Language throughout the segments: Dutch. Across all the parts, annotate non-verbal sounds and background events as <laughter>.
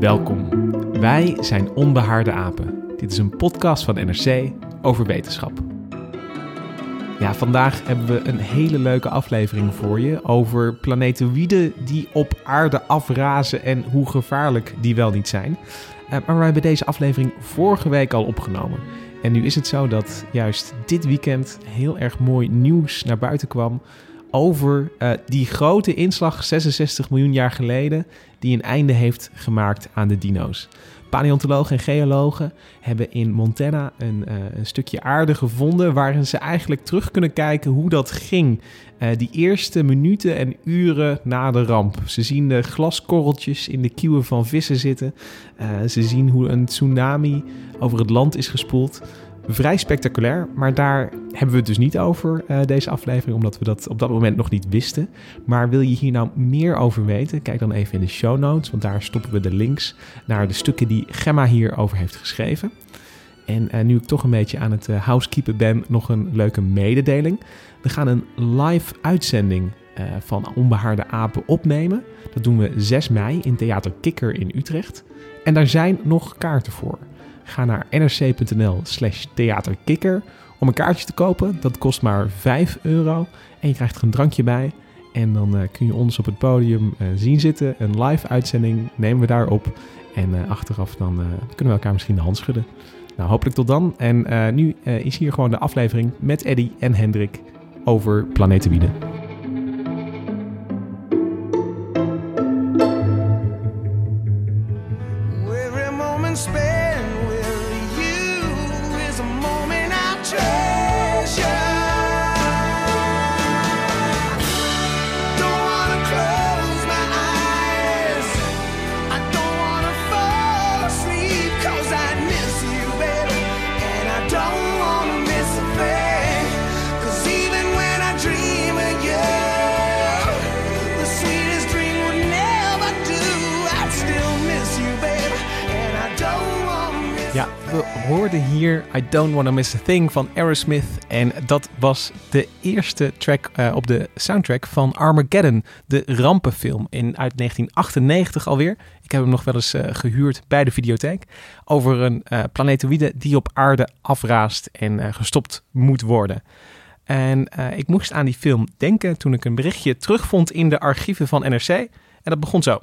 Welkom. Wij zijn Onbehaarde Apen. Dit is een podcast van NRC over wetenschap. Ja, vandaag hebben we een hele leuke aflevering voor je over planetoïden die op aarde afrazen en hoe gevaarlijk die wel niet zijn. Uh, maar we hebben deze aflevering vorige week al opgenomen. En nu is het zo dat juist dit weekend heel erg mooi nieuws naar buiten kwam over uh, die grote inslag 66 miljoen jaar geleden die een einde heeft gemaakt aan de dino's. Paleontologen en geologen hebben in Montana een, uh, een, stukje aarde gevonden waarin ze eigenlijk terug kunnen kijken hoe dat ging. Uh, die eerste minuten en uren na de ramp. Ze zien de glaskorreltjes in de kieuwen van vissen zitten. Uh, ze zien hoe een tsunami over het land is gespoeld vrij spectaculair. Maar daar hebben we het dus niet over, uh, deze aflevering, omdat we dat op dat moment nog niet wisten. Maar wil je hier nou meer over weten? Kijk dan even in de show notes, want daar stoppen we de links naar de stukken die Gemma hierover heeft geschreven. En uh, nu ik toch een beetje aan het uh, housekeepen ben, nog een leuke mededeling. We gaan een live uitzending van Onbehaarde Apen opnemen. Dat doen we 6 mei in Theater Kikker in Utrecht. En daar zijn nog kaarten voor. Ga naar nrc.nl slash theaterkikker om een kaartje te kopen. Dat kost maar 5 euro en je krijgt er een drankje bij. En dan uh, kun je ons op het podium uh, zien zitten. Een live uitzending nemen we daar op. En uh, achteraf dan kunnen we elkaar misschien de hand schudden. Nou, hopelijk tot dan. En nu is hier gewoon de aflevering met Eddy en Hendrik over planetoïden. Hoorden hier I Don't Wanna Miss a Thing van Aerosmith. En dat was de eerste track uh, op de soundtrack van Armageddon, de rampenfilm in, uit 1998 alweer. Ik heb hem nog wel eens uh, gehuurd bij de videotheek. Over een uh, planetoïde die op aarde afraast en gestopt moet worden. En ik moest aan die film denken toen ik een berichtje terugvond in de archieven van NRC. En dat begon zo.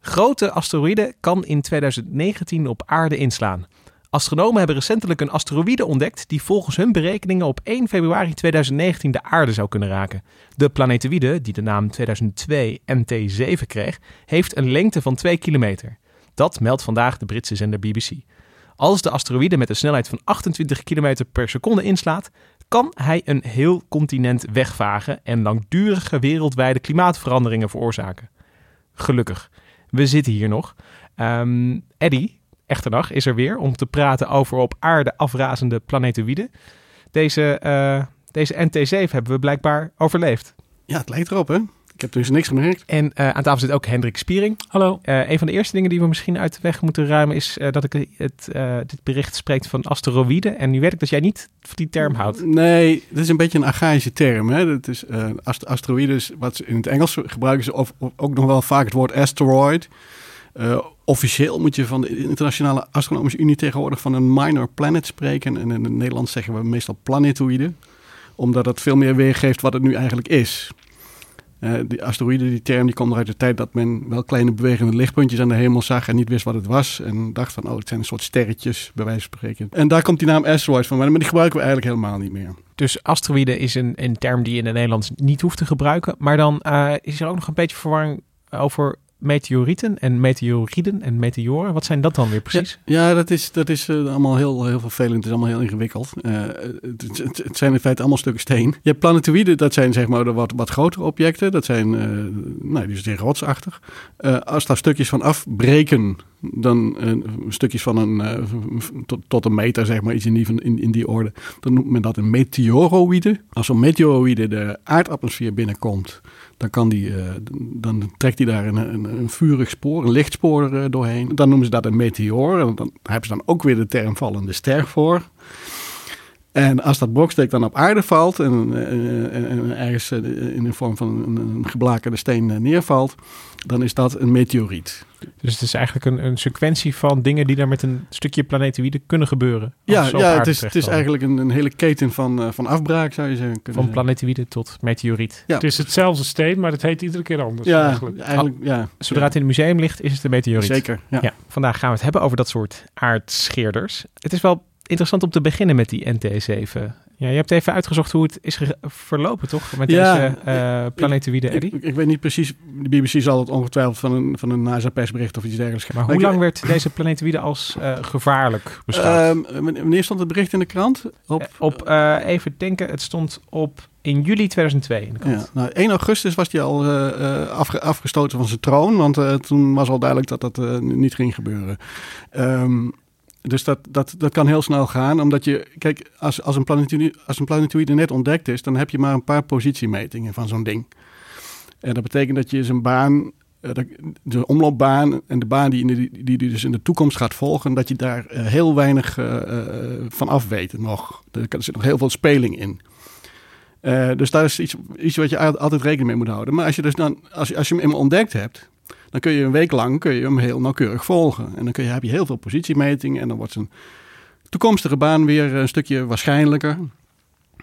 Grote asteroïde kan in 2019 op aarde inslaan. Astronomen hebben recentelijk een asteroïde ontdekt die volgens hun berekeningen op 1 februari 2019 de aarde zou kunnen raken. De planetoïde, die de naam 2002 NT7 kreeg, heeft een lengte van 2 kilometer. Dat meldt vandaag de Britse zender BBC. Als de asteroïde met een snelheid van 28 km per seconde inslaat, kan hij een heel continent wegvagen en langdurige wereldwijde klimaatveranderingen veroorzaken. Gelukkig, we zitten hier nog. Um, Eddie, Echterdag is er weer om te praten over op aarde afrazende planetoïden. Deze, uh, deze NT7 hebben we blijkbaar overleefd. Ja, het lijkt erop hè. Ik heb dus niks gemerkt. En uh, aan tafel zit ook Hendrik Spiering. Hallo. Uh, een van de eerste dingen die we misschien uit de weg moeten ruimen is uh, dat ik het, dit bericht spreekt van asteroïden. En nu weet ik dat jij niet van die term houdt. Nee, dat is een beetje een archaïsche term. Hè? Dat is ast asteroïdes, wat ze in het Engels gebruiken ze of, of ook nog wel vaak het woord asteroid. Officieel moet je van de Internationale Astronomische Unie tegenwoordig van een minor planet spreken. En in het Nederlands zeggen we meestal planetoïden, omdat het veel meer weergeeft wat het nu eigenlijk is. Uh, die asteroïden, die term, die komt uit de tijd dat men wel kleine bewegende lichtpuntjes aan de hemel zag en niet wist wat het was. En dacht van, oh, het zijn een soort sterretjes, bij wijze van spreken. En daar komt die naam asteroid van, maar die gebruiken we eigenlijk helemaal niet meer. Dus asteroïde is een, een term die je in het Nederlands niet hoeft te gebruiken. Maar dan uh, is er ook nog een beetje verwarring over meteorieten en meteoriden en meteoren. Wat zijn dat dan weer precies? Ja, dat is, dat is uh, allemaal heel, heel vervelend. Het is allemaal heel ingewikkeld. Het, het, het, zijn in feite allemaal stukken steen. Je hebt planetoïden, dat zijn zeg maar de wat, wat grotere objecten. Dat zijn, uh, nou, die zijn rotsachtig. als daar stukjes van afbreken, dan stukjes van een, tot, tot een meter, zeg maar, iets in die, in, in die orde. Dan noemt men dat een meteoroïde. Als een meteoroïde de aardatmosfeer binnenkomt dan, kan die, uh, dan trekt hij daar een, een, een, vurig spoor, een lichtspoor uh, doorheen. Dan noemen ze dat een meteoor. En dan hebben ze dan ook weer de term vallende ster voor. En als dat broksteek dan op aarde valt en, en, en ergens in de vorm van een geblakerde steen neervalt, dan is dat een meteoriet. Dus het is eigenlijk een, een sequentie van dingen die daar met een stukje planetoïde kunnen gebeuren. Ja, ja het, is, het is eigenlijk een, een, hele keten van, uh, van afbraak, zou je zeggen. Van planetoïde tot meteoriet. Ja. Het is hetzelfde steen, maar het heet iedere keer anders. Ja, eigenlijk. eigenlijk ja. Zodra het in het museum ligt, is het een meteoriet. Zeker, ja. ja. Vandaag gaan we het hebben over dat soort aardscheerders. Het is wel interessant om te beginnen met die NT7. Ja, je hebt even uitgezocht hoe het is verlopen, toch? Met ja, deze uh, planetoïde Eddy? Ik, ik, weet niet precies. De BBC zal het ongetwijfeld van een, van een NASA-persbericht of iets dergelijks. Maar, maar hoe lang werd deze planetoïde als uh, gevaarlijk beschouwd? Uh, wanneer stond het bericht in de krant? Op, op even denken, het stond op in juli 2002 in de krant. Ja, nou, 1 augustus was hij al afge, afgestoten van zijn troon, want toen was al duidelijk dat dat niet ging gebeuren. Um, dus dat, dat, dat kan heel snel gaan, omdat je, kijk, als, als, een planetoïde, als een planetoïde net ontdekt is, dan heb je maar een paar positiemetingen van zo'n ding. En dat betekent dat je zijn baan, eh, de omloopbaan en de baan die, in die, die dus in de toekomst gaat volgen, dat je daar eh, heel weinig uh, van af weet nog. Er zit nog heel veel speling in. dus daar is iets, iets wat je altijd rekening mee moet houden. Maar als je, dus dan, als, als je hem ontdekt hebt, dan kun je een week lang kun je hem heel nauwkeurig volgen. En dan kun je, heb je heel veel positiemetingen en dan wordt zijn toekomstige baan weer een stukje waarschijnlijker.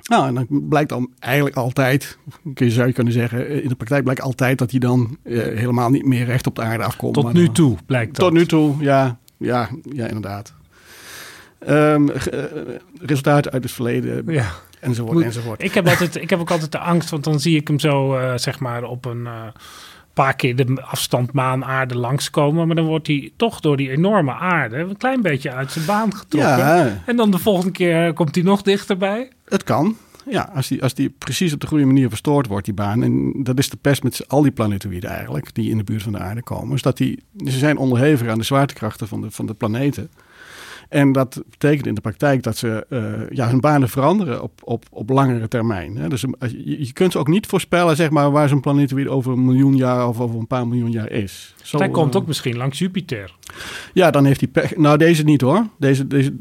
Nou, en dan blijkt dan eigenlijk altijd, kun je, zou je kunnen zeggen, in de praktijk blijkt altijd dat hij dan eh, helemaal niet meer recht op de aarde afkomt. Tot nu toe blijkt dat. Tot nu toe, ja, ja, ja inderdaad. Um, resultaten uit het verleden, ja. enzovoort, enzovoort. Ik heb, altijd, ik heb ook altijd de angst, want dan zie ik hem zo, uh, zeg maar, op een... Uh, paar keer de afstand maan-aarde langskomen. Maar dan wordt hij toch door die enorme aarde een klein beetje uit zijn baan getrokken. Ja. En dan de volgende keer komt hij nog dichterbij. Het kan. Ja, als die, als die precies op de goede manier verstoord wordt, die baan. En dat is de pest met al die planetoïden eigenlijk, die in de buurt van de aarde komen. Is dat die, ze zijn onderhevig aan de zwaartekrachten van de, van de planeten. En dat betekent in de praktijk dat ze uh, ja, hun banen veranderen op, op, op langere termijn. Hè. Dus je, je, kunt ze ook niet voorspellen zeg maar, waar zo'n planeet weer over een miljoen jaar of over een paar miljoen jaar is. Zo, hij komt uh, ook misschien langs Jupiter. Ja, dan heeft hij pech. Nou, deze niet hoor. Deze, deze,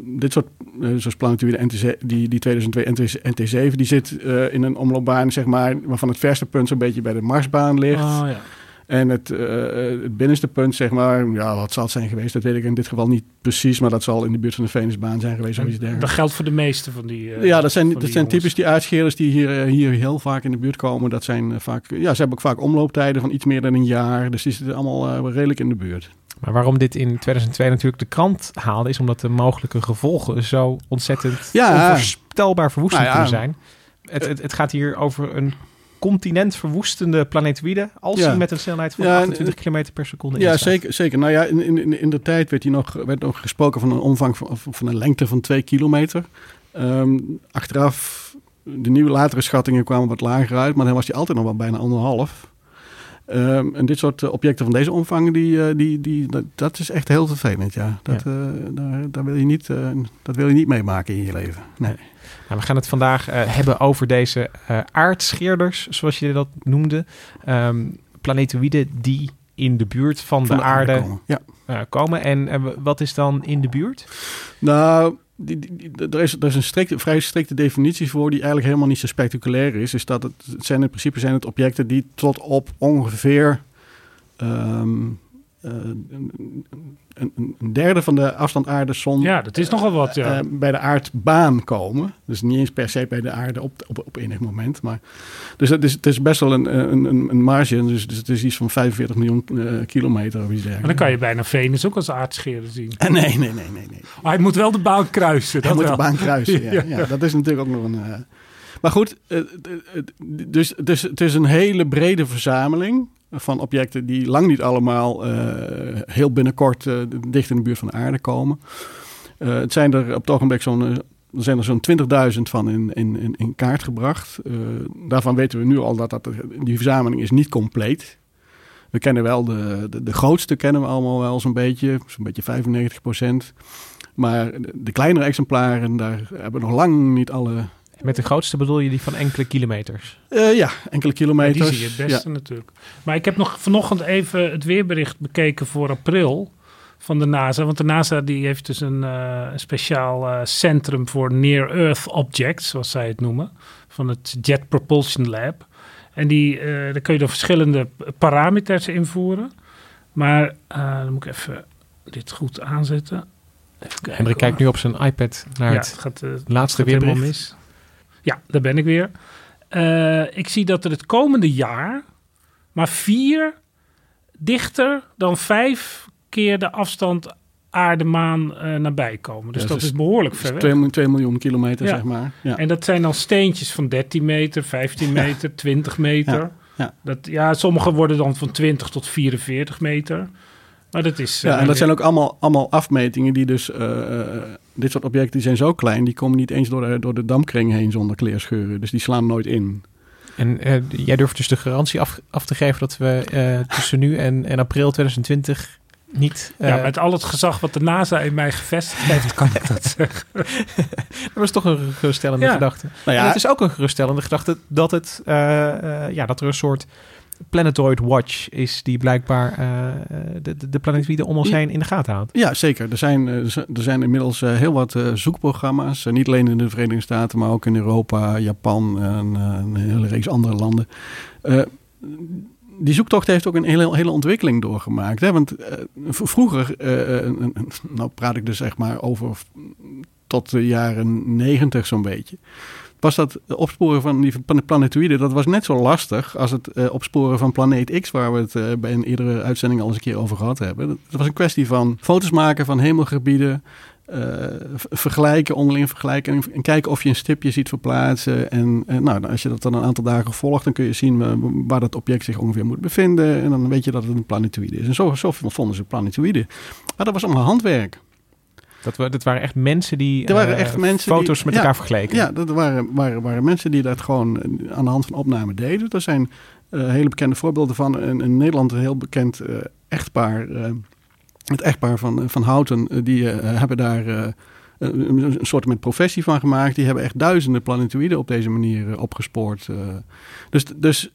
dit soort, uh, zoals planetoïde NT, die, die 2002 NT7, die zit in een omloopbaan, zeg maar, waarvan het verste punt zo'n beetje bij de Marsbaan ligt. Oh, ja. En het, uh, het binnenste punt, zeg maar, ja, wat zal het zijn geweest? Dat weet ik in dit geval niet precies, maar dat zal in de buurt van de Venusbaan zijn geweest. Of iets dat geldt voor de meeste van die. Uh, ja, dat zijn, dat zijn typisch die aardschelers die hier, hier heel vaak in de buurt komen. Dat zijn vaak, ja, ze hebben ook vaak omlooptijden van iets meer dan een jaar. Dus die zitten allemaal redelijk in de buurt. Maar waarom dit in 2002 natuurlijk de krant haalde, is omdat de mogelijke gevolgen zo ontzettend ja, onvoorspelbaar verwoestend nou ja, kunnen zijn. Het, het, het gaat hier over een continent verwoestende planetoïde als hij met een snelheid van 28 km per seconde Ja, zeker, zeker. Nou ja, in, in, in de tijd werd, hij nog, werd nog gesproken van een omvang van, van een lengte van 2 kilometer. Um, achteraf, de nieuwe latere schattingen kwamen wat lager uit, maar dan was hij altijd nog wel bijna anderhalf. Um, en dit soort uh, objecten van deze omvang, die, uh, die, die, dat, dat, is echt heel vervelend. Ja. Dat, ja. Uh, daar, daar, wil je niet, dat wil je niet meemaken in je leven. Nee. Nou, we gaan het vandaag uh, hebben over deze uh, aardscheerders, zoals je dat noemde. Um, planetoïden die in de buurt van, van de, de, aarde, aarde komen. Ja. Uh, komen. En wat is dan in de buurt? Nou, die, die, er, is, er is een strikte, vrij strikte definitie voor die eigenlijk helemaal niet zo spectaculair is. Is dat het, zijn in principe zijn het objecten die tot op ongeveer um, eh, een, een, derde van de afstand aarde-zon Ja, dat is nogal wat, ja. eh, bij de aardbaan komen. Dus niet eens per se bij de aarde op, op, op enig moment. Maar, dus het is, het is best wel een, een, een, marge. Dus, dus het is iets van 45 miljoen eh, kilometer of iets En dergelijks. dan kan je bijna Venus ook als aardscheren zien. Eh, Nee, nee, nee, nee. nee. Maar hij moet wel de baan kruisen. Hij Dat moet de baan kruisen. Ja, <laughs> Ja. ja. dat is natuurlijk ook nog een. eh, Maar goed, dus, dus het is een hele brede verzameling van objecten die lang niet allemaal eh, heel binnenkort eh, dicht in de buurt van de aarde komen. Eh, het zijn er op het ogenblik zo'n. er zijn er zo'n 20.000 van in, in, in, kaart gebracht. Daarvan weten we nu al dat, dat die verzameling is niet compleet. We kennen wel de, de, grootste kennen we allemaal wel zo'n beetje, zo'n beetje 95 procent. Maar de, kleinere exemplaren, daar hebben nog lang niet alle. Met de grootste bedoel je die van enkele kilometers. eh, ja, enkele Ja, kilometers. die zie je het beste Ja. natuurlijk. Maar ik heb nog vanochtend even het weerbericht bekeken voor april van de NASA. Want de NASA die heeft dus een, eh, een speciaal eh, centrum voor Near-Earth Objects, zoals zij het noemen. Van het Jet Propulsion Lab. En die, eh, daar kun je dan verschillende parameters invoeren. Maar eh, dan moet ik even dit goed aanzetten. Even kijken, Hendrik kijkt nu op zijn iPad naar ja, het gaat, laatste gaat helemaal weerbericht. mis. Ja, daar ben ik weer. Eh, ik zie dat er het komende jaar maar vier dichter dan vijf keer de afstand aarde-maan eh, nabij komen. Dus Ja, dat dus- is behoorlijk Dus ver weg. 2, miljoen- 2 miljoen kilometer, Ja. zeg maar. Ja. En dat zijn dan steentjes van 13 meter, 15 meter, 20 meter. Ja, ja. Dat, ja, sommige worden dan van 20 tot 44 meter. Maar dat is... Ja, eh, en dat zijn ook allemaal, allemaal afmetingen die dus... eh, eh, dit soort objecten die zijn zo klein, die komen niet eens door de, door de dampkring heen zonder kleerscheuren. Dus die slaan nooit in. En jij durft dus de garantie af, af te geven dat we eh, tussen nu en, en april 2020 niet... ja, met al het gezag wat de NASA in mij gevestigd heeft, kan ik dat <laughs> zeggen. Dat is toch een geruststellende Ja. gedachte. Nou En het is ook een geruststellende gedachte dat, het, eh, eh, ja, dat er een soort planetoid watch is die blijkbaar eh, de, de, planetoïden om ons heen in de gaten houdt. Ja, zeker. Er zijn, eh, er zijn inmiddels eh, heel wat zoekprogramma's. Niet alleen in de Verenigde Staten, maar ook in Europa, Japan en een hele reeks andere landen. Die zoektocht heeft ook een hele, hele ontwikkeling doorgemaakt. Hè? Want vroeger, een- nou praat ik dus zeg maar over tot de jaren negentig zo'n beetje. Was dat opsporen van die plan- planetoïden, dat was net zo lastig als het eh, opsporen van planeet X, waar we het eh, bij een eerdere uitzending al eens een keer over gehad hebben. Dat was een kwestie van foto's maken van hemelgebieden, eh, vergelijken, onderling vergelijken en, en kijken of je een stipje ziet verplaatsen. En eh, nou, als je dat dan een aantal dagen volgt, dan kun je zien eh, waar dat object zich ongeveer moet bevinden. En dan weet je dat het een planetoïde is. En zo, zo vonden ze planetoïden. Maar dat was allemaal handwerk. Dat, we, dat waren echt mensen die Er waren eh, echt mensen foto's die- met ja, elkaar vergeleken. Ja, dat waren, waren, waren mensen die dat gewoon eh, aan de hand van opname deden. Er zijn eh, hele bekende voorbeelden van. In, in Nederland een heel bekend echtpaar. het echtpaar van, van Houten. die hebben daar een, een soort met professie van gemaakt. Die hebben echt duizenden planetoïden op deze manier opgespoord. dus, dus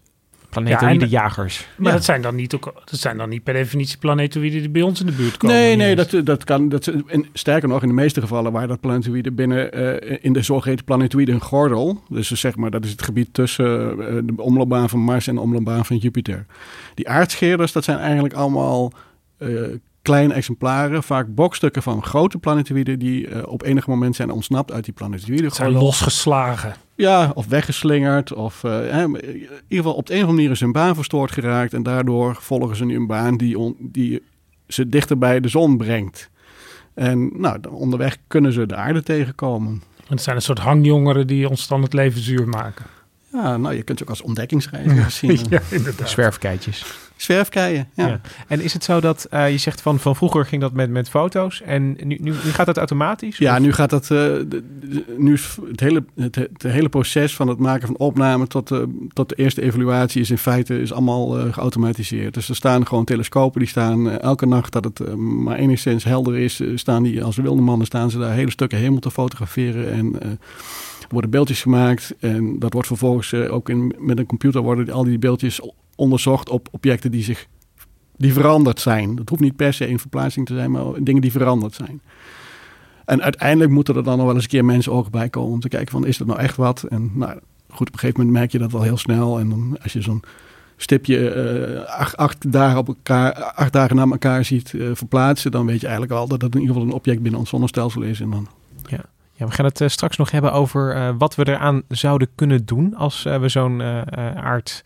Planetoïde Ja, en- jagers. Maar Ja. dat, zijn dan niet ook, dat zijn dan niet per definitie planetoïden die bij ons in de buurt komen. Nee, nee, eens. dat, dat kan. Dat, en sterker nog, in de meeste gevallen waar dat planetoïde binnen eh, in de zogeheten planetoïde gordel. Dus zeg maar, dat is het gebied tussen eh, de omloopbaan van Mars en de omloopbaan van Jupiter. Die aardscheerders, dat zijn eigenlijk allemaal eh, kleine exemplaren, vaak brokstukken van grote planetoïden die eh, op enig moment zijn ontsnapt uit die planetoïde Het zijn losgeslagen. Ja, of weggeslingerd. Of eh, hè, in ieder geval op de een of andere manier is hun baan verstoord geraakt. En daardoor volgen ze nu een baan die, on- die ze dichter bij de zon brengt. En nou, dan onderweg kunnen ze de aarde tegenkomen. En het zijn een soort hangjongeren die ons dan het leven zuur maken. Ja, nou, je kunt ze ook als ontdekkingsreiziger zien. <laughs> Ja, inderdaad. Zwerfkeitjes. Zwerfkeien, ja. Ja. En is het zo dat eh, je zegt van, van vroeger ging dat met, met foto's en nu, nu, nu gaat dat automatisch? Ja, Of- nu gaat dat. eh, de- de- nu is het hele, het, het hele proces van het maken van opname tot, de tot de eerste evaluatie is in feite is allemaal eh, geautomatiseerd. Dus er staan gewoon telescopen die staan eh, elke nacht dat het eh, maar enigszins helder is, eh, staan die als wilde mannen staan ze daar hele stukken hemel te fotograferen en eh, worden beeldjes gemaakt en dat wordt vervolgens eh, ook in, met een computer worden al die beeldjes onderzocht op objecten die zich die veranderd zijn. Dat hoeft niet per se een verplaatsing te zijn, maar dingen die veranderd zijn. En uiteindelijk moeten er dan nog wel eens een keer mensen ook bij komen om te kijken van is dat nou echt wat? En nou goed, op een gegeven moment merk je dat al heel snel. En dan als je zo'n stipje uh, acht, dagen op elkaar, acht dagen na elkaar ziet uh, verplaatsen, dan weet je eigenlijk al dat het in ieder geval een object binnen ons zonnestelsel is. En dan... ja. we gaan het uh, straks nog hebben over wat we eraan zouden kunnen doen als we zo'n aard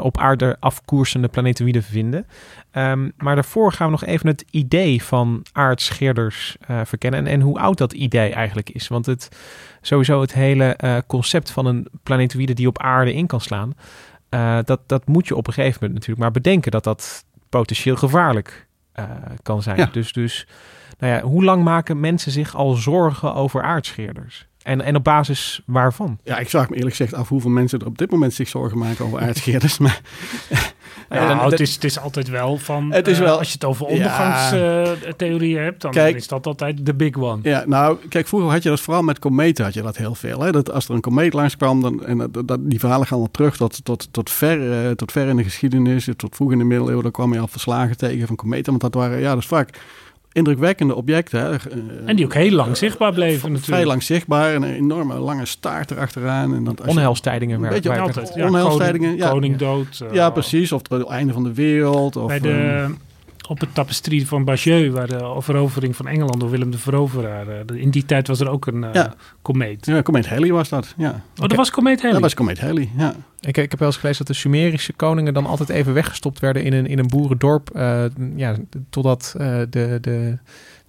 op aarde afkoersende planetoïden vinden. Um, maar daarvoor gaan we nog even het idee van aardscheerders verkennen. En, en, hoe oud dat idee eigenlijk is. Want het, sowieso het hele concept van een planetoïde die op aarde in kan slaan. dat, dat moet je op een gegeven moment natuurlijk maar bedenken dat dat potentieel gevaarlijk kan zijn. Ja. Dus, dus nou ja, hoe lang maken mensen zich al zorgen over aardscheerders? En, en op basis waarvan? Ja, ik zag me eerlijk gezegd af hoeveel mensen er op dit moment zich zorgen maken over aardscheerders. <laughs> maar <laughs> ja, nou, het, is, het is altijd wel van. Het is uh, wel, als je het over ondergangstheorieën ja. uh, hebt, dan, kijk, is dat altijd de big one. Ja, nou, kijk, vroeger had je dat vooral met kometen had je dat heel veel. Hè? Dat als er een komeet langskwam, dan, en dat, dat, die verhalen gaan al terug tot, tot, tot, ver, uh, tot ver in de geschiedenis, tot vroeg in de middeleeuwen. Dan kwam je al verslagen tegen van kometen. Want dat waren, ja, dat is vaak indrukwekkende objecten. Hè. En die ook heel lang zichtbaar bleven natuurlijk. Vrij lang zichtbaar en een enorme lange staart erachteraan. En dat, onheilstijdingen. Een beetje altijd. Ja, onheilstijdingen. Koning, ja. koning dood. Uh, ja, precies. Of het einde van de wereld. Of, bij de, op het tapestrie van Bagieux, waar de verovering van Engeland door Willem de Veroveraar. In die tijd was er ook een uh, ja. komeet. Ja, komeet Halley was dat. Ja. Oh, dat was komeet Halley? Dat was komeet Halley, ja. Ik, ik heb wel eens gelezen dat de Sumerische koningen dan altijd even weggestopt werden in een, in een boerendorp. Uh, ja, totdat uh, de... de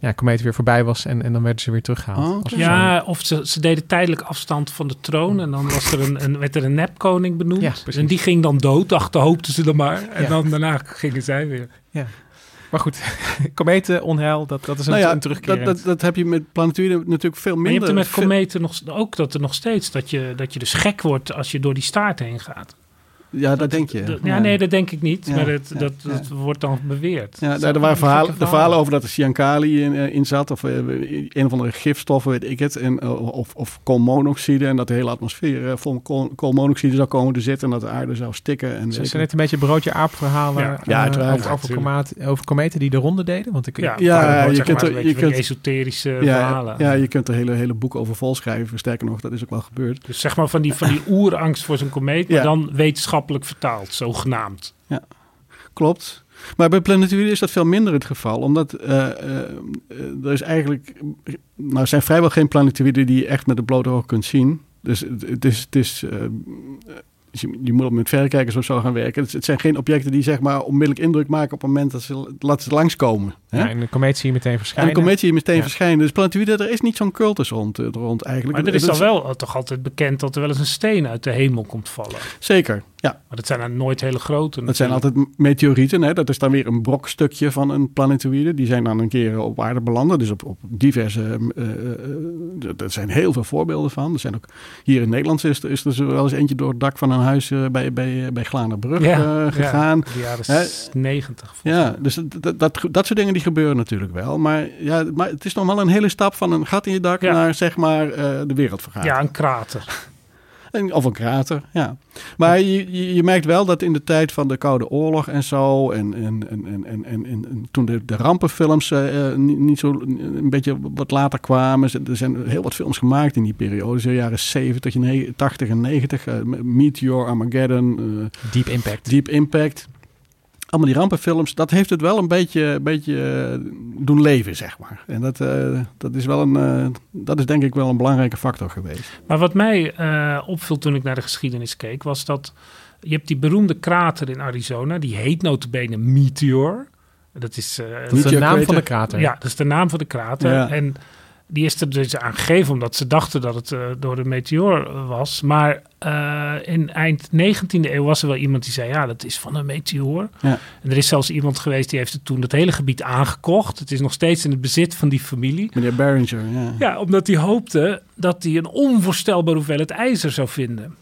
ja, komeet weer voorbij was en, en dan werden ze weer teruggehaald. Oh, okay. Ja, of ze, ze deden tijdelijk afstand van de troon en dan was er een, een, werd er een nepkoning benoemd. Ja, en die ging dan dood, dachten, hoopten ze dan maar. En Ja. dan daarna gingen zij weer. Ja. Maar goed, <laughs> kometen, onheil, dat, dat is een, Nou ja, een terugkerend. dat, dat, dat heb je met planetoïden natuurlijk veel Maar je minder. hebt er met kometen nog, ook dat er nog steeds, dat je, dat je dus gek wordt als je door die staart heen gaat. Ja, dat denk je. Dat- ja, nee, dat denk ik niet, Ja, maar het, ja, dat, ja. dat wordt dan beweerd. Ja, daar, er waren verhalen, de verhalen over dat er cyankali in, eh, in zat, of eh, een of andere gifstoffen, weet ik het, en, eh, of, of koolmonoxide, en dat de hele atmosfeer vol kool- koolmonoxide zou komen te zitten, en dat de aarde zou stikken. En ik zijn net een beetje broodje aap verhalen Ja. Ja, uiteraard. over, over, kometen, over kometen die de ronde deden. Want ik, Ja, Ja, ja je kunt er- een je kunt- die esoterische ja, verhalen. ja, je kunt er hele, hele boeken over volschrijven. Sterker nog, dat is ook wel gebeurd. Dus zeg maar van die, van die oerangst voor zo'n komeet, maar Ja. dan wetenschappelijk vertaald, zogenaamd. Klopt. Maar bij planetoïden is dat veel minder het geval. Omdat eh, eh, er is eigenlijk... Nou, er zijn vrijwel geen planetoïden die je echt met het blote oog kunt zien. Dus het, is... Het is eh, dus je, moet op met verrekijkers of zo gaan werken. Het, zijn geen objecten die zeg maar onmiddellijk indruk maken op het moment dat ze, dat ze langskomen. Hè? ja, en de komeet zie je meteen en verschijnen. dan komeet je meteen Ja. verschijnen. Dus planetoïden, er is niet zo'n cultus rond, rond eigenlijk. Maar er is dan wel toch altijd bekend dat er wel eens een steen uit de hemel komt vallen. Zeker, ja. Maar dat zijn dan nooit hele grote. Dat zijn altijd meteorieten. Hè? Dat is dan weer een brokstukje van een planetoïde. Die zijn dan een keer op aarde belanden. Dus op, op diverse... eh, er zijn heel veel voorbeelden van. Er zijn ook, hier in Nederland is, er- is er zo wel eens eentje door het dak van een huis bij, bij, bij Glanerbrug Ja, eh, gegaan. Ja, de jaren Hè? 90. Ja, dus dat, dat, dat soort dingen die gebeuren natuurlijk wel. Maar, ja, maar het is nog wel een hele stap van een gat in je dak Ja. naar zeg maar de wereld vergaan. Ja, een krater. En- Of een krater, ja. Maar je, je, merkt wel dat in de tijd van de Koude Oorlog en zo... en, en, en, en, en, en, en toen de, de rampenfilms eh, eh, niet, zo een beetje wat later kwamen... er zijn heel wat films gemaakt in die periode. De jaren 70, ne- 80 en 90. eh, Meteor, Armageddon, Deep Impact. Deep Impact. Allemaal die rampenfilms, dat heeft het wel een beetje, een beetje eh, doen leven, zeg maar. En dat, eh, dat is wel een... eh, dat is denk ik wel een belangrijke factor geweest. Maar wat mij eh opviel toen ik naar de geschiedenis keek, was dat je hebt die beroemde krater in Arizona, die heet notabene Meteor. Dat is, eh, Dat is de naam van de krater. ja, dat is de naam van de krater. Ja. En die is er dus aan gegeven omdat ze dachten dat het eh, door de meteoor was. Maar eh, in eind 19e eeuw was er wel iemand die zei, ja, dat is van een meteoor. Ja. En er is zelfs iemand geweest die heeft het toen het hele gebied aangekocht. Het is nog steeds in het bezit van die familie. Meneer Barringer, ja. Ja, omdat hij hoopte dat hij een onvoorstelbare hoeveelheid ijzer zou vinden.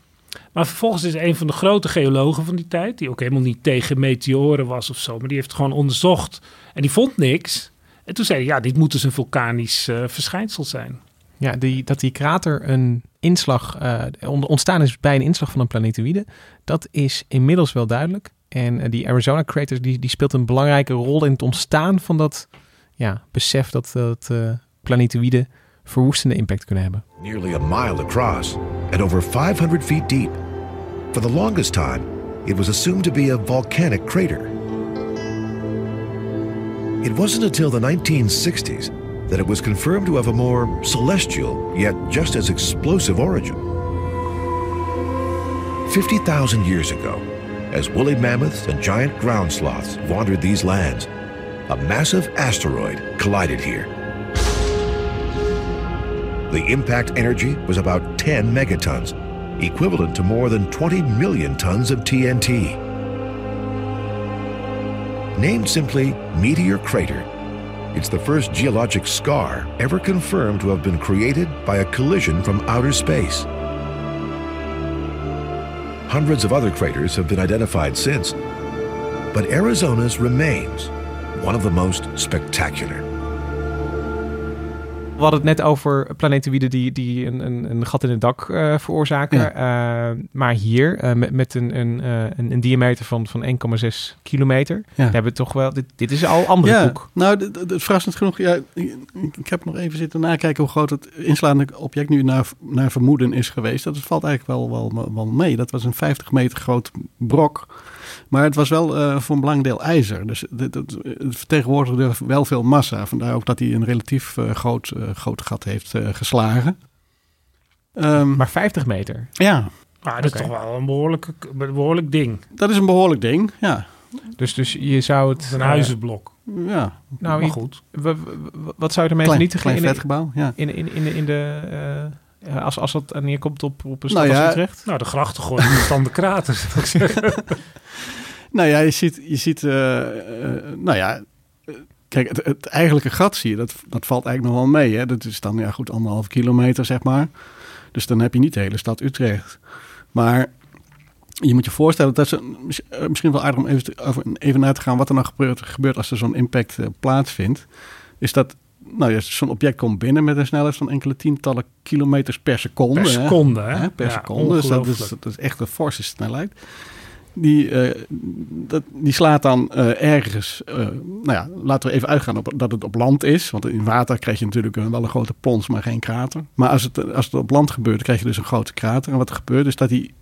Maar vervolgens is een van de grote geologen van die tijd, die ook helemaal niet tegen meteoren was of zo, maar die heeft gewoon onderzocht en die vond niks. En toen zei hij, ja, dit moet dus een vulkanisch eh, verschijnsel zijn. Ja, die, dat die krater een inslag eh, on- ontstaan is bij een inslag van een planetoïde, dat is inmiddels wel duidelijk. En eh, die Arizona crater die, die speelt een belangrijke rol in het ontstaan van dat ja, besef dat, dat eh planetoïden verwoestende impact kunnen hebben. nearly a mile across and over 500 feet deep. For the longest time, it was assumed to be a volcanic crater. It wasn't until the 1960s that it was confirmed to have a more celestial, yet just as explosive origin. 50,000 years ago, as woolly mammoths and giant ground sloths wandered these lands, a massive asteroid collided here. The impact energy was about 10 megatons, equivalent to more than 20 million tons of TNT. Named simply Meteor Crater, it's the first geologic scar ever confirmed to have been created by a collision from outer space. Hundreds of other craters have been identified since, but Arizona's remains one of the most spectacular. We hadden het net over planetoïden die, die een, een, een gat in het dak uh, veroorzaken. Ja. Uh, maar hier, uh, met, met een, een, een, een, diameter van, van 1,6 kilometer, ja. hebben we toch wel... Dit, dit is al andere ja, koek. Nou, het verrassend genoeg... Ja, ik, ik, heb nog even zitten nakijken hoe groot het inslaande object nu naar, naar vermoeden is geweest. Dat valt eigenlijk wel, wel, wel mee. Dat was een 50 meter groot brok... Maar het was wel uh, voor een belangrijk deel ijzer. Dus het, het, het, vertegenwoordigde wel veel massa. Vandaar ook dat hij een relatief uh, groot, uh, groot gat heeft geslagen. Um, maar 50 meter? Ja. Maar dat okay. is toch wel een behoorlijk, behoorlijk ding. Dat is een behoorlijk ding, ja. Dus, dus je zou het... een huizenblok. Ja, nou, maar goed. Wat zou je ermee klein, vernietigen? Klein vetgebouw, ja. In, in, in, de... In de uh, als, als dat neerkomt op, op een stad nou ja, als Utrecht? Nou, de grachten gooien dan de krater, zou ik zeggen. <laughs> Nou ja, je ziet, je ziet uh, uh, nou ja, kijk, het, het, eigenlijke gat zie je, dat, dat valt eigenlijk nog wel mee. Hè? Dat is dan, ja goed, anderhalf kilometer, zeg maar. Dus dan heb je niet de hele stad Utrecht. Maar je moet je voorstellen, dat is een, misschien wel aardig om even, te, even naar te gaan wat er nou gebeurt, gebeurt als er zo'n impact uh, plaatsvindt. Is dat nou ja, zo'n object komt binnen met een snelheid van enkele tientallen kilometers per seconde. Per seconde, hè? hè? Per ja, seconde. Dus dat is, dat is echt een forse snelheid. Die, uh, dat, die slaat dan uh, ergens, uh, nou ja, laten we even uitgaan op, dat het op land is. Want in water krijg je natuurlijk wel een grote plons, maar geen krater. Maar als het, als het op land gebeurt, dan krijg je dus een grote krater. En wat er gebeurt is dat die,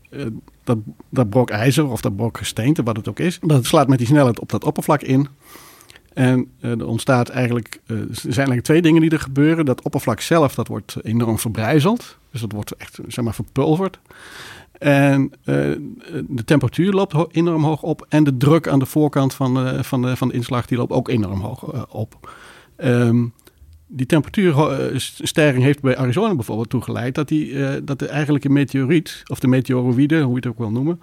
dat, dat brok ijzer of dat brok gesteente, wat het ook is, dat slaat met die snelheid op dat oppervlak in. En er ontstaat eigenlijk, er zijn eigenlijk twee dingen die er gebeuren. Dat oppervlak zelf, dat wordt enorm verbrijzeld. Dus dat wordt echt, zeg maar, verpulverd. En uh, de temperatuur loopt enorm hoog op. En de druk aan de voorkant van, van, de, van de inslag die loopt ook enorm hoog op. Um, die temperatuurstijging heeft bij Arizona bijvoorbeeld toegeleid dat, die, dat de eigenlijke meteoriet, of de meteoroïde, hoe je het ook wil noemen,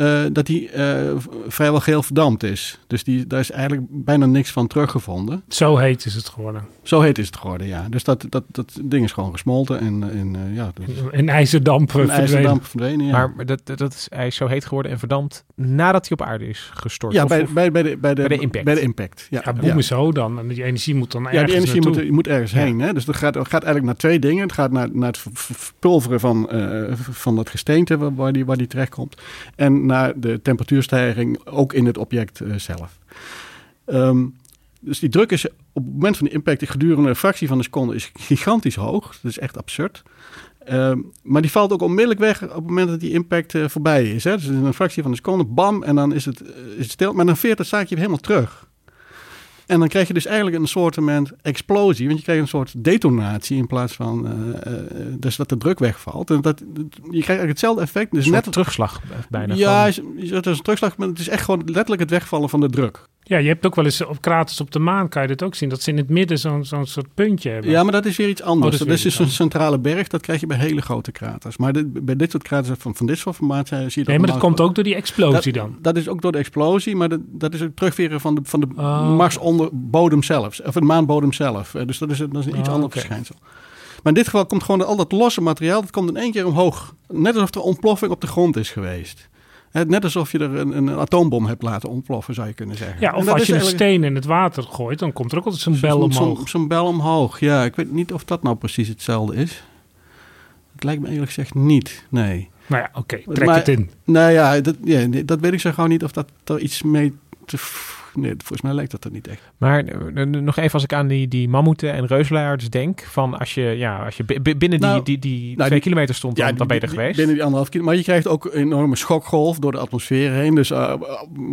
uh, dat die uh, vrijwel geel verdampt is. Dus die, daar is eigenlijk bijna niks van teruggevonden. Zo heet is het geworden. Zo heet is het geworden, ja. Dus dat, dat, dat ding is gewoon gesmolten en, en uh, ja. Dus in ijzerdamp verdwenen. ijzerdamp verdwenen, ja. Maar dat, dat is, hij is zo heet geworden en verdampt nadat hij op aarde is gestort? Ja, of, bij, bij, bij, de, bij, de, bij de impact. Bij de impact, ja. Ja, boem ja. is zo dan. En die energie moet dan Ja, ergens die energie moet, moet ergens Ja. heen. Hè? Dus dat gaat, gaat eigenlijk naar twee dingen. Het gaat naar, naar het ver- ver- verpulveren van, eh, van dat gesteente waar, waar, die, waar die terechtkomt. En naar de temperatuurstijging ook in het object eh, zelf. Ehm, dus die druk is op het moment van de impact gedurende een fractie van een seconde is gigantisch hoog. Dat is echt absurd. Ehm, maar die valt ook onmiddellijk weg op het moment dat die impact eh, voorbij is. Hè? Dus in een fractie van een seconde, bam, en dan is het, eh, is het stil. Maar dan veert het zaakje helemaal terug. En dan krijg je dus eigenlijk een soort explosie. Want je krijgt een soort detonatie in plaats van eh, dus dat de druk wegvalt. En dat, je krijgt eigenlijk hetzelfde effect. Dus een net soort terugslag eh, bijna. ja, van- het is een terugslag, maar het is echt gewoon letterlijk het wegvallen van de druk. Ja, je hebt ook wel eens op kraters op de maan, kan je dit ook zien. Dat ze in het midden zo'n zo'n soort puntje hebben. Ja, maar dat is weer iets anders. Oh, dat is dat dus een centrale berg. Dat krijg je bij hele grote kraters. Maar dit, bij dit soort kraters van, van dit soort formaat zie je dat nee, maar dat komt ook door die explosie dat, dan. Dat is ook door de explosie, maar dat, dat is ook terugveren van de, van de Oh. Mars onder bodem zelf. Of de maanbodem zelf. Eh, Dus dat is, een- dat is een iets Oh, ander verschijnsel. Maar in dit geval komt gewoon al dat losse materiaal, dat komt in één keer omhoog. Net alsof er ontploffing op de grond is geweest. Net alsof je er een, een atoombom hebt laten ontploffen, zou je kunnen zeggen. Ja, of als je een steen in het water gooit, dan komt er ook altijd zo'n bel zo'n- omhoog. Zo'n bel omhoog, ja. Ik weet niet of dat nou precies hetzelfde is. Het lijkt me eerlijk gezegd niet, nee. Nou ja, oké, trek Maar- het in. Nou ja dat, ja, dat weet ik zo gewoon niet of dat er iets mee nee, volgens mij lijkt dat er niet echt. Maar eh, eh, nog even als ik aan die, die mammoeten en reuzelaars denk. Van als je, ja, als je bi- bi- binnen Nou, die, die, die nou, twee die- kilometer stond, dan, dan ben je er die- geweest. Binnen die anderhalf kilometer. Maar je krijgt ook een enorme schokgolf door de atmosfeer heen. Dus eh,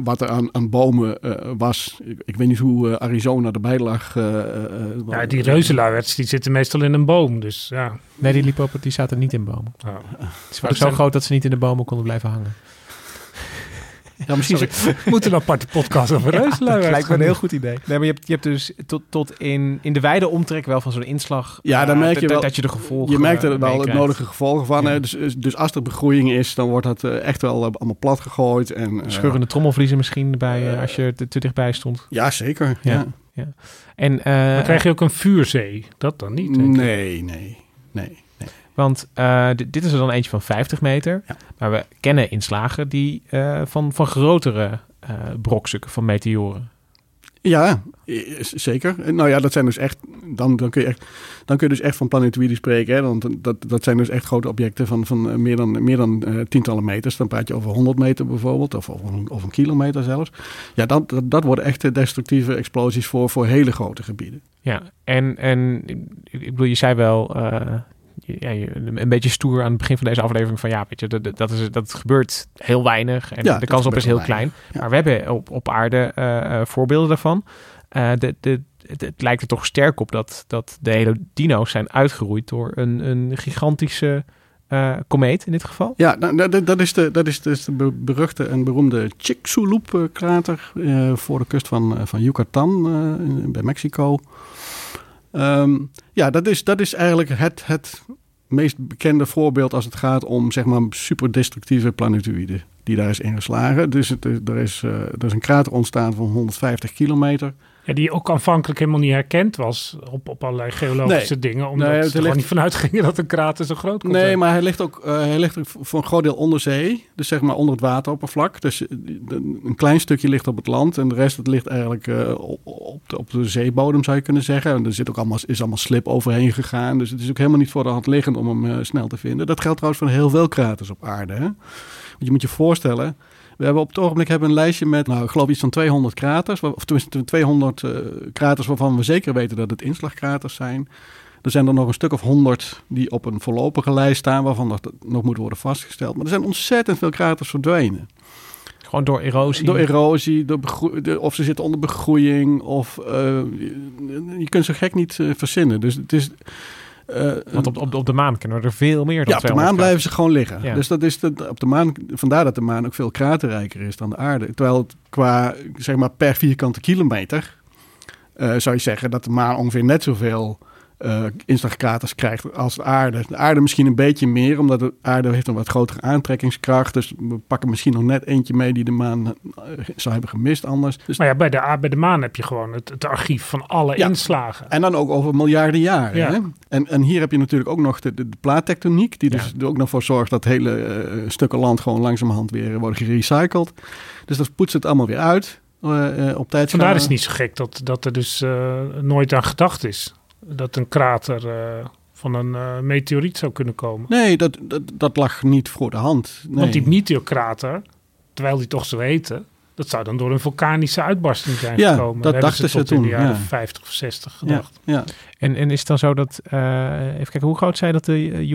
wat er aan, aan bomen eh, was. Ik, ik weet niet hoe eh, Arizona erbij lag. eh, eh, eh, Ja, die reuzenluiers die zitten meestal in een boom. Dus ja. Nee, die liepen op, die zaten niet in bomen. Oh. Ze waren zo zijn- groot dat ze niet in de bomen konden blijven hangen. Ja, misschien Sorry, moeten een aparte podcast over <laughs> reuzenluiers dat lijkt me een heel goed idee. Nee, maar je hebt, je hebt dus tot, tot in, in de wijde omtrek wel van zo'n inslag. Ja, dan eh, merk je dat- wel- Dat je de gevolgen Je merkt er eh, wel het nodige gevolgen van. Ja. Hè? Dus, dus als er begroeiing is, dan wordt dat eh, echt wel eh, allemaal plat gegooid. En, eh, Scheurende trommelvliezen misschien bij, eh, eh, als je er te, te dichtbij stond. Ja, zeker. Ja. Ja. En, eh, Dan krijg je ook een vuurzee. Dat dan niet. Nee, nee, nee. Want eh, dit, is er dan eentje van 50 meter. Ja. Maar we kennen inslagen die eh, van, van grotere eh, brokstukken van meteoren. Ja, zeker. Nou ja, dat zijn dus echt. Dan, dan, kun, je echt, dan kun je dus echt van planetoïden spreken. Hè? Want dat, dat zijn dus echt grote objecten van, van meer dan, meer dan tientallen meters. Dan praat je over 100 meter bijvoorbeeld, of over, een- over een kilometer zelfs. Ja, dat, dat, dat worden echt destructieve explosies voor, voor hele grote gebieden. Ja, en, en ik bedoel, je zei wel ja, een beetje stoer aan het begin van deze aflevering van ja, weet je, dat, dat, is, dat gebeurt heel weinig en Ja, de kans op is heel klein. Ja. Maar we hebben op, op aarde eh, eh, voorbeelden daarvan. Eh, de, de, het, het lijkt er toch sterk op dat, dat de hele dino's zijn uitgeroeid door een, een gigantische eh, komeet in dit geval. Ja, nou, dat- is de, dat is de be- beruchte en beroemde Chicxulub-krater voor de kust van, van Yucatan bij Mexico. Ehm, ja, dat is, dat is eigenlijk het, het meest bekende voorbeeld als het gaat om zeg maar superdestructieve planetoïden die daar is ingeslagen. Dus het, er, is, eh, er is een krater ontstaan van 150 kilometer. Ja, die ook aanvankelijk helemaal niet herkend was op, op allerlei geologische dingen. Omdat Nee, ze er gewoon ligt- niet vanuit gingen dat een krater zo groot kon Nee, zijn. maar hij ligt ook eh, hij ligt ook voor een groot deel onder zee. Dus zeg maar onder het wateroppervlak. Dus eh, een klein stukje ligt op het land. En de rest het ligt eigenlijk eh, op, de, op de zeebodem, zou je kunnen zeggen. En er zit ook allemaal, is allemaal slip overheen gegaan. Dus het is ook helemaal niet voor de hand liggend om hem snel te vinden. Dat geldt trouwens voor heel veel kraters op aarde. Hè? Want je moet je voorstellen... We hebben op het ogenblik hebben een lijstje met, nou, ik geloof iets van 200 kraters. Of tenminste 200 eh, kraters waarvan we zeker weten dat het inslagkraters zijn. Er zijn er nog een stuk of 100 die op een voorlopige lijst staan, waarvan dat nog moet worden vastgesteld. Maar er zijn ontzettend veel kraters verdwenen. Gewoon door erosie. Door erosie, door de- of ze zitten onder begroeiing, of eh, je, kunt zo gek niet eh, verzinnen. Dus het is. Eh, Want op, op, op de maan kunnen we er veel meer dan ja, op de 200 maan blijven ze gewoon liggen. Ja. Dus dat is de, op de maan, vandaar dat de maan ook veel kraterrijker is dan de aarde. Terwijl het qua, zeg maar, per vierkante kilometer, eh, zou je zeggen dat de maan ongeveer net zoveel inslagkraters krijgt als de aarde. De aarde misschien een beetje meer, omdat de aarde heeft een wat grotere aantrekkingskracht. Dus we pakken misschien nog net eentje mee die de maan eh, zou hebben gemist anders. Dus, Maar ja, bij de, bij de maan heb je gewoon het, het archief van alle Ja. inslagen. en dan ook over miljarden jaren. Ja. Hè? En, en hier heb je natuurlijk ook nog de, de, de plaattectoniek, die dus er ook nog voor zorgt dat hele eh, stukken land gewoon langzamerhand weer worden gerecycled. Dus dat poetst het allemaal weer uit eh, op tijd. Vandaar is het niet zo gek dat, dat er dus nooit aan gedacht is. Dat een krater eh, van een eh, meteoriet zou kunnen komen. Nee, dat, dat, dat lag niet voor de hand. Nee. Want die meteorkrater, terwijl die toch zo heten... dat zou dan door een vulkanische uitbarsting zijn Ja, gekomen. dat hebben dachten ze tot in de toen, jaren ja. 50 of 60 ja, gedacht. ja. En, en is het dan zo dat, eh, even kijken, hoe groot zei dat de eh,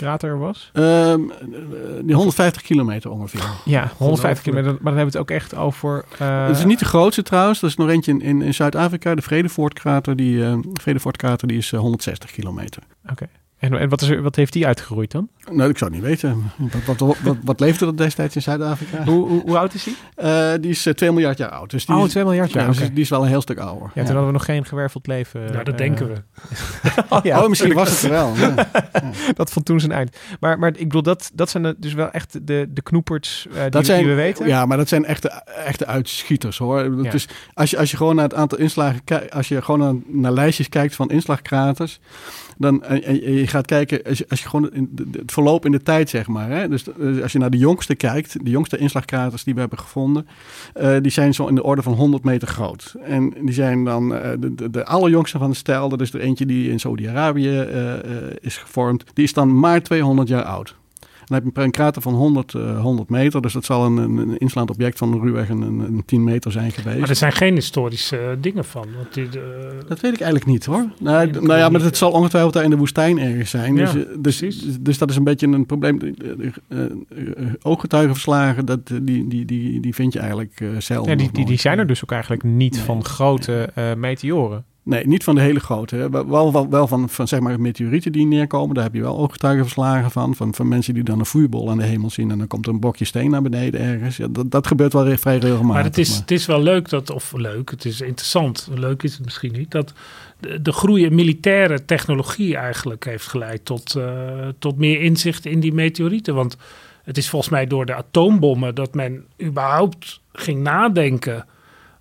Yucatan-krater was? Ehm, eh, die 150 kilometer ongeveer. Ja, 150 kilometer, maar dan hebben we het ook echt over... eh, Het is niet de grootste trouwens. Er is nog eentje in, in, in Zuid-Afrika, de Vredevoortkrater. Die, eh Vredevoortkrater die is eh, 160 kilometer. Oké. En, en wat, is er, wat heeft die uitgeroeid dan? Nou, ik zou het niet weten. Wat, wat, wat, wat leefde er destijds in Zuid-Afrika? Hoe, hoe, hoe oud is die? Eh, die is eh, 2 miljard jaar oud. Dus die Oh, is, 2 miljard ja, jaar. dus die is wel een heel stuk ouder. Ja, toen hadden we nog geen gewerveld leven. Nou, dat eh, denken we. <laughs> Oh, ja, oh, misschien was het er wel. Ja. <laughs> dat vond toen zijn eind. Maar, maar ik bedoel, dat, dat zijn dus wel echt de, de knoeperts eh, die, Dat zijn, die we weten. Ja, maar dat zijn echte, echte uitschieters hoor. Ja. Is, als, je, als je gewoon naar het aantal inslagen kijkt, als je gewoon naar, naar lijstjes kijkt van inslagkraters, dan en, en je gaat kijken, als je, gewoon in het verloop in de tijd zeg maar. Hè? Dus eh, als je naar de jongste kijkt, de jongste inslagkraters die we hebben gevonden, eh, die zijn zo in de orde van 100 meter groot. En die zijn dan eh, de, de, de allerjongste van de stijl. Dat is er eentje die in Saudi-Arabië eh, eh, is gevormd. Die is dan maar 200 jaar oud. Dan heb je een krater van 100, 100 meter. Dus dat zal een, een inslaand object van ruwweg een, een 10 meter zijn geweest. Maar er zijn geen historische dingen van. Want die, dat weet ik eigenlijk niet hoor. Nou, nou ja, maar het zal ongetwijfeld daar in de woestijn ergens zijn. Ja, dus, dus, dus, dat is een beetje een probleem. ooggetuigenverslagen, dat, die, die, die, die vind je eigenlijk zelden. Ja, die, die, die zijn er dus ook eigenlijk niet van grote meteoren. Nee, niet van de hele grote. Wel, wel, wel van, van zeg maar meteorieten die neerkomen. Daar heb je wel ooggetuigenverslagen van, van. Van mensen die dan een vuurbol aan de hemel zien. En dan komt er een bokje steen naar beneden ergens. Ja, dat, dat gebeurt wel vrij regelmatig. Maar het is, het is wel leuk dat, of leuk, het is interessant. Leuk is het misschien niet. Dat de, de groei in militaire technologie eigenlijk heeft geleid tot, uh, tot meer inzicht in die meteorieten. Want het is volgens mij door de atoombommen dat men überhaupt ging nadenken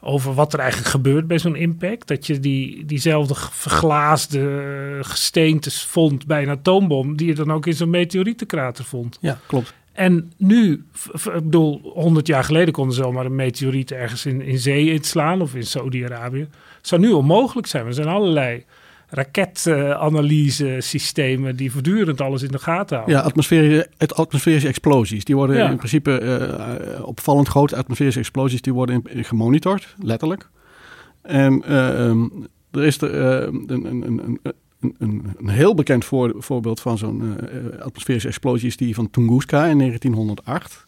over wat er eigenlijk gebeurt bij zo'n impact. Dat je die, diezelfde verglaasde gesteentes vond bij een atoombom, die je dan ook in zo'n meteorietenkrater vond. Ja, klopt. En nu, ik bedoel, 100 jaar geleden konden ze zomaar een meteoriet ergens in, in zee inslaan of in Saudi-Arabië. Het zou nu onmogelijk zijn. Er zijn allerlei raketanalyse systemen die voortdurend alles in de gaten houden. Ja, atmosferische, atmosferische explosies. Die worden in principe uh, opvallend grote atmosferische explosies, die worden gemonitord, letterlijk. En uh, er is er, uh, een, een, een, een, een, heel bekend voor, voorbeeld van zo'n atmosferische explosie is die van Tunguska in 1908.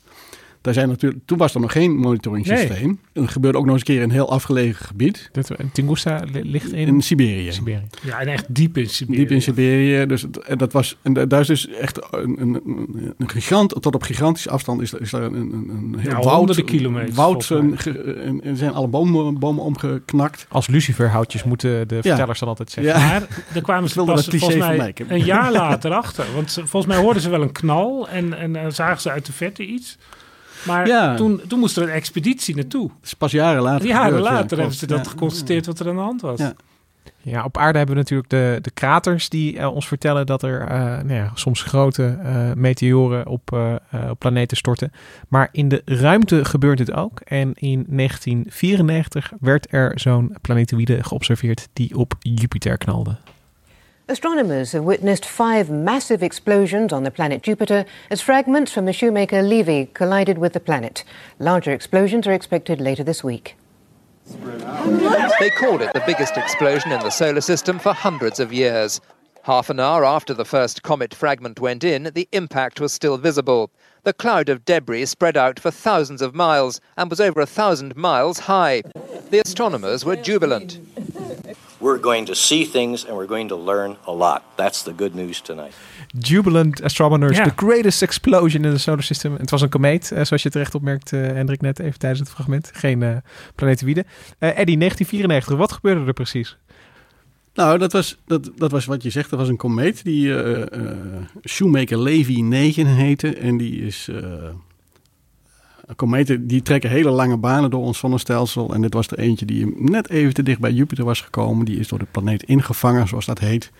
Daar zijn natuurlijk, toen was er nog geen monitoring systeem. Nee. En dat gebeurde ook nog eens een keer in een heel afgelegen gebied. Dat, Tunguska ligt in? In Siberië. Siberië. Ja, en echt diep in Siberië. Diep in Siberië. Dus, en, dat was, en daar is dus echt een, een, een gigant, tot op gigantische afstand is, is daar een, een, een heel ja, woud. kilometers. Woud, en, en zijn alle bomen, bomen omgeknakt. Als luciferhoutjes moeten de vertellers dan altijd zeggen. Ja. Maar daar kwamen ze pas volgens mij een jaar later achter. Want volgens mij hoorden ze wel een knal en, en zagen ze uit de verte iets. Maar toen, toen moest er een expeditie naartoe. Dat is pas jaren later. Jaren later hebben ze dat geconstateerd wat er aan de hand was. Ja, op aarde hebben we natuurlijk de, de kraters die uh, ons vertellen dat er uh, nou ja, soms grote uh, meteoren op, op planeten storten. Maar in de ruimte gebeurt dit ook. En in 1994 werd er zo'n planetoïde geobserveerd die op Jupiter knalde. Astronomers have witnessed five massive explosions on the planet Jupiter as fragments from the Shoemaker Levy collided with the planet. Larger explosions are expected later this week. They called it the biggest explosion in the solar system for hundreds of years. Half an hour after the first comet fragment went in, the impact was still visible. The cloud of debris spread out for thousands of miles and was over a thousand miles high. The astronomers were jubilant. We're going to see things and we're going to learn a lot. That's the good news tonight. Jubilant astronomers, the greatest explosion in the solar system. het was een komeet, uh, zoals je terecht opmerkt, uh, Hendrik, net even tijdens het fragment. Geen uh, planetoïde. Eddie, 1994, wat gebeurde er precies? Nou, dat was, dat, dat was wat je zegt. Dat was een komeet die Shoemaker-Levy 9 heette. En die is kometen die trekken hele lange banen door ons zonnestelsel. En dit was er eentje die net even te dicht bij Jupiter was gekomen. Die is door de planeet ingevangen, zoals dat heet.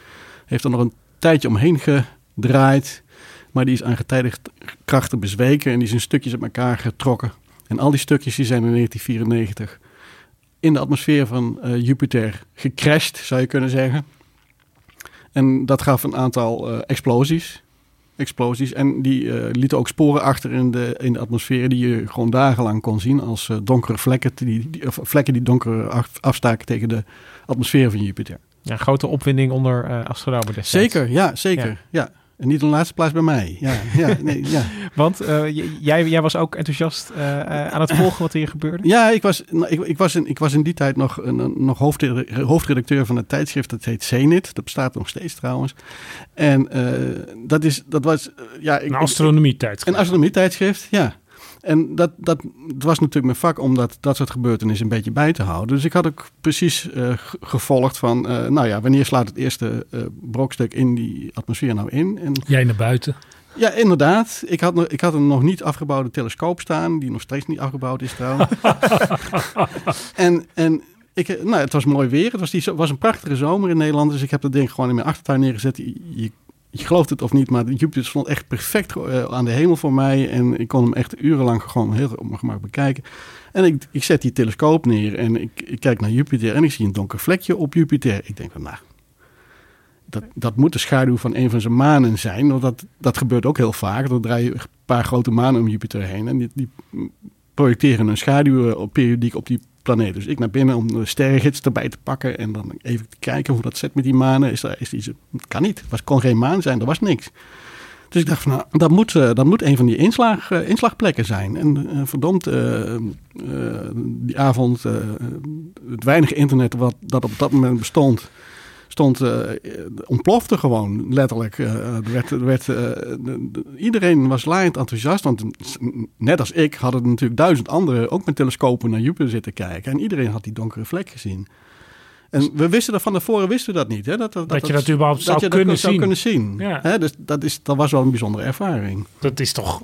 Heeft er nog een tijdje omheen gedraaid. Maar die is aan getijdig krachten bezweken en die is in stukjes uit elkaar getrokken. En al die stukjes die zijn in 1994 in de atmosfeer van uh, Jupiter gecrashed, zou je kunnen zeggen. En dat gaf een aantal uh, explosies explosies. En die uh, lieten ook sporen achter in de, in de atmosfeer die je gewoon dagenlang kon zien als uh, donkere vlekken die, die, of vlekken die donker afstaken tegen de atmosfeer van Jupiter. Ja, grote opwinding onder uh, astronomen destijds. Zeker, ja, zeker. ja. En niet in de laatste plaats bij mij. Ja, ja, nee, ja. <laughs> Want uh, jij, jij was ook enthousiast uh, aan het <laughs> volgen wat hier gebeurde? Ja, ik was, nou, ik, ik was, in, ik was in die tijd nog, een, nog hoofdredacteur van het tijdschrift. Dat heet Zenit. Dat bestaat nog steeds trouwens. En uh, dat, is, dat was... ja, een astronomie-tijdschrift. Een astronomie-tijdschrift, ja. En dat, dat, was natuurlijk mijn vak om dat, dat soort gebeurtenissen een beetje bij te houden. Dus ik had ook precies uh, gevolgd van, uh, nou ja, wanneer slaat het eerste uh, brokstuk in die atmosfeer nou in? En, Jij naar buiten? Ja, inderdaad. Ik had, ik had een nog niet afgebouwde telescoop staan, die nog steeds niet afgebouwd is trouwens. <laughs> en, en ik, nou, het was mooi weer. Het was, die, was een prachtige zomer in Nederland, dus ik heb dat ding gewoon in mijn achtertuin neergezet. je je gelooft het of niet, maar Jupiter stond echt perfect uh, aan de hemel voor mij. En ik kon hem echt urenlang gewoon heel op mijn gemak bekijken. En ik, ik zet die telescoop neer en ik, kijk naar Jupiter en ik zie een donker vlekje op Jupiter. Ik denk van, nou, dat, dat moet de schaduw van een van zijn manen zijn. Want dat, dat gebeurt ook heel vaak. Er draaien een paar grote manen om Jupiter heen. En die, projecteren een schaduw periodiek op die planeet. Dus ik naar binnen om de sterrengids erbij te pakken. En dan even te kijken hoe dat zit met die manen. Is er, is het kan niet. Het kon geen maan zijn. Er was niks. Dus ik dacht van, nou, dat moet, uh, dat moet een van die inslag, uh, inslagplekken zijn. En uh, verdomd, die avond, het weinige internet wat dat op dat moment bestond, stond, ontplofte gewoon letterlijk. er werd, er werd, iedereen was laaiend enthousiast, want net als ik hadden natuurlijk duizend anderen ook met telescopen naar Jupiter zitten kijken. En iedereen had die donkere vlek gezien. En we wisten dat van tevoren wisten we dat niet. Hè? Dat, dat, dat, je dat überhaupt zou, dat kunnen, zou kunnen zien. Ja. Hè? Dus dat, is, dat was wel een bijzondere ervaring. Dat is toch.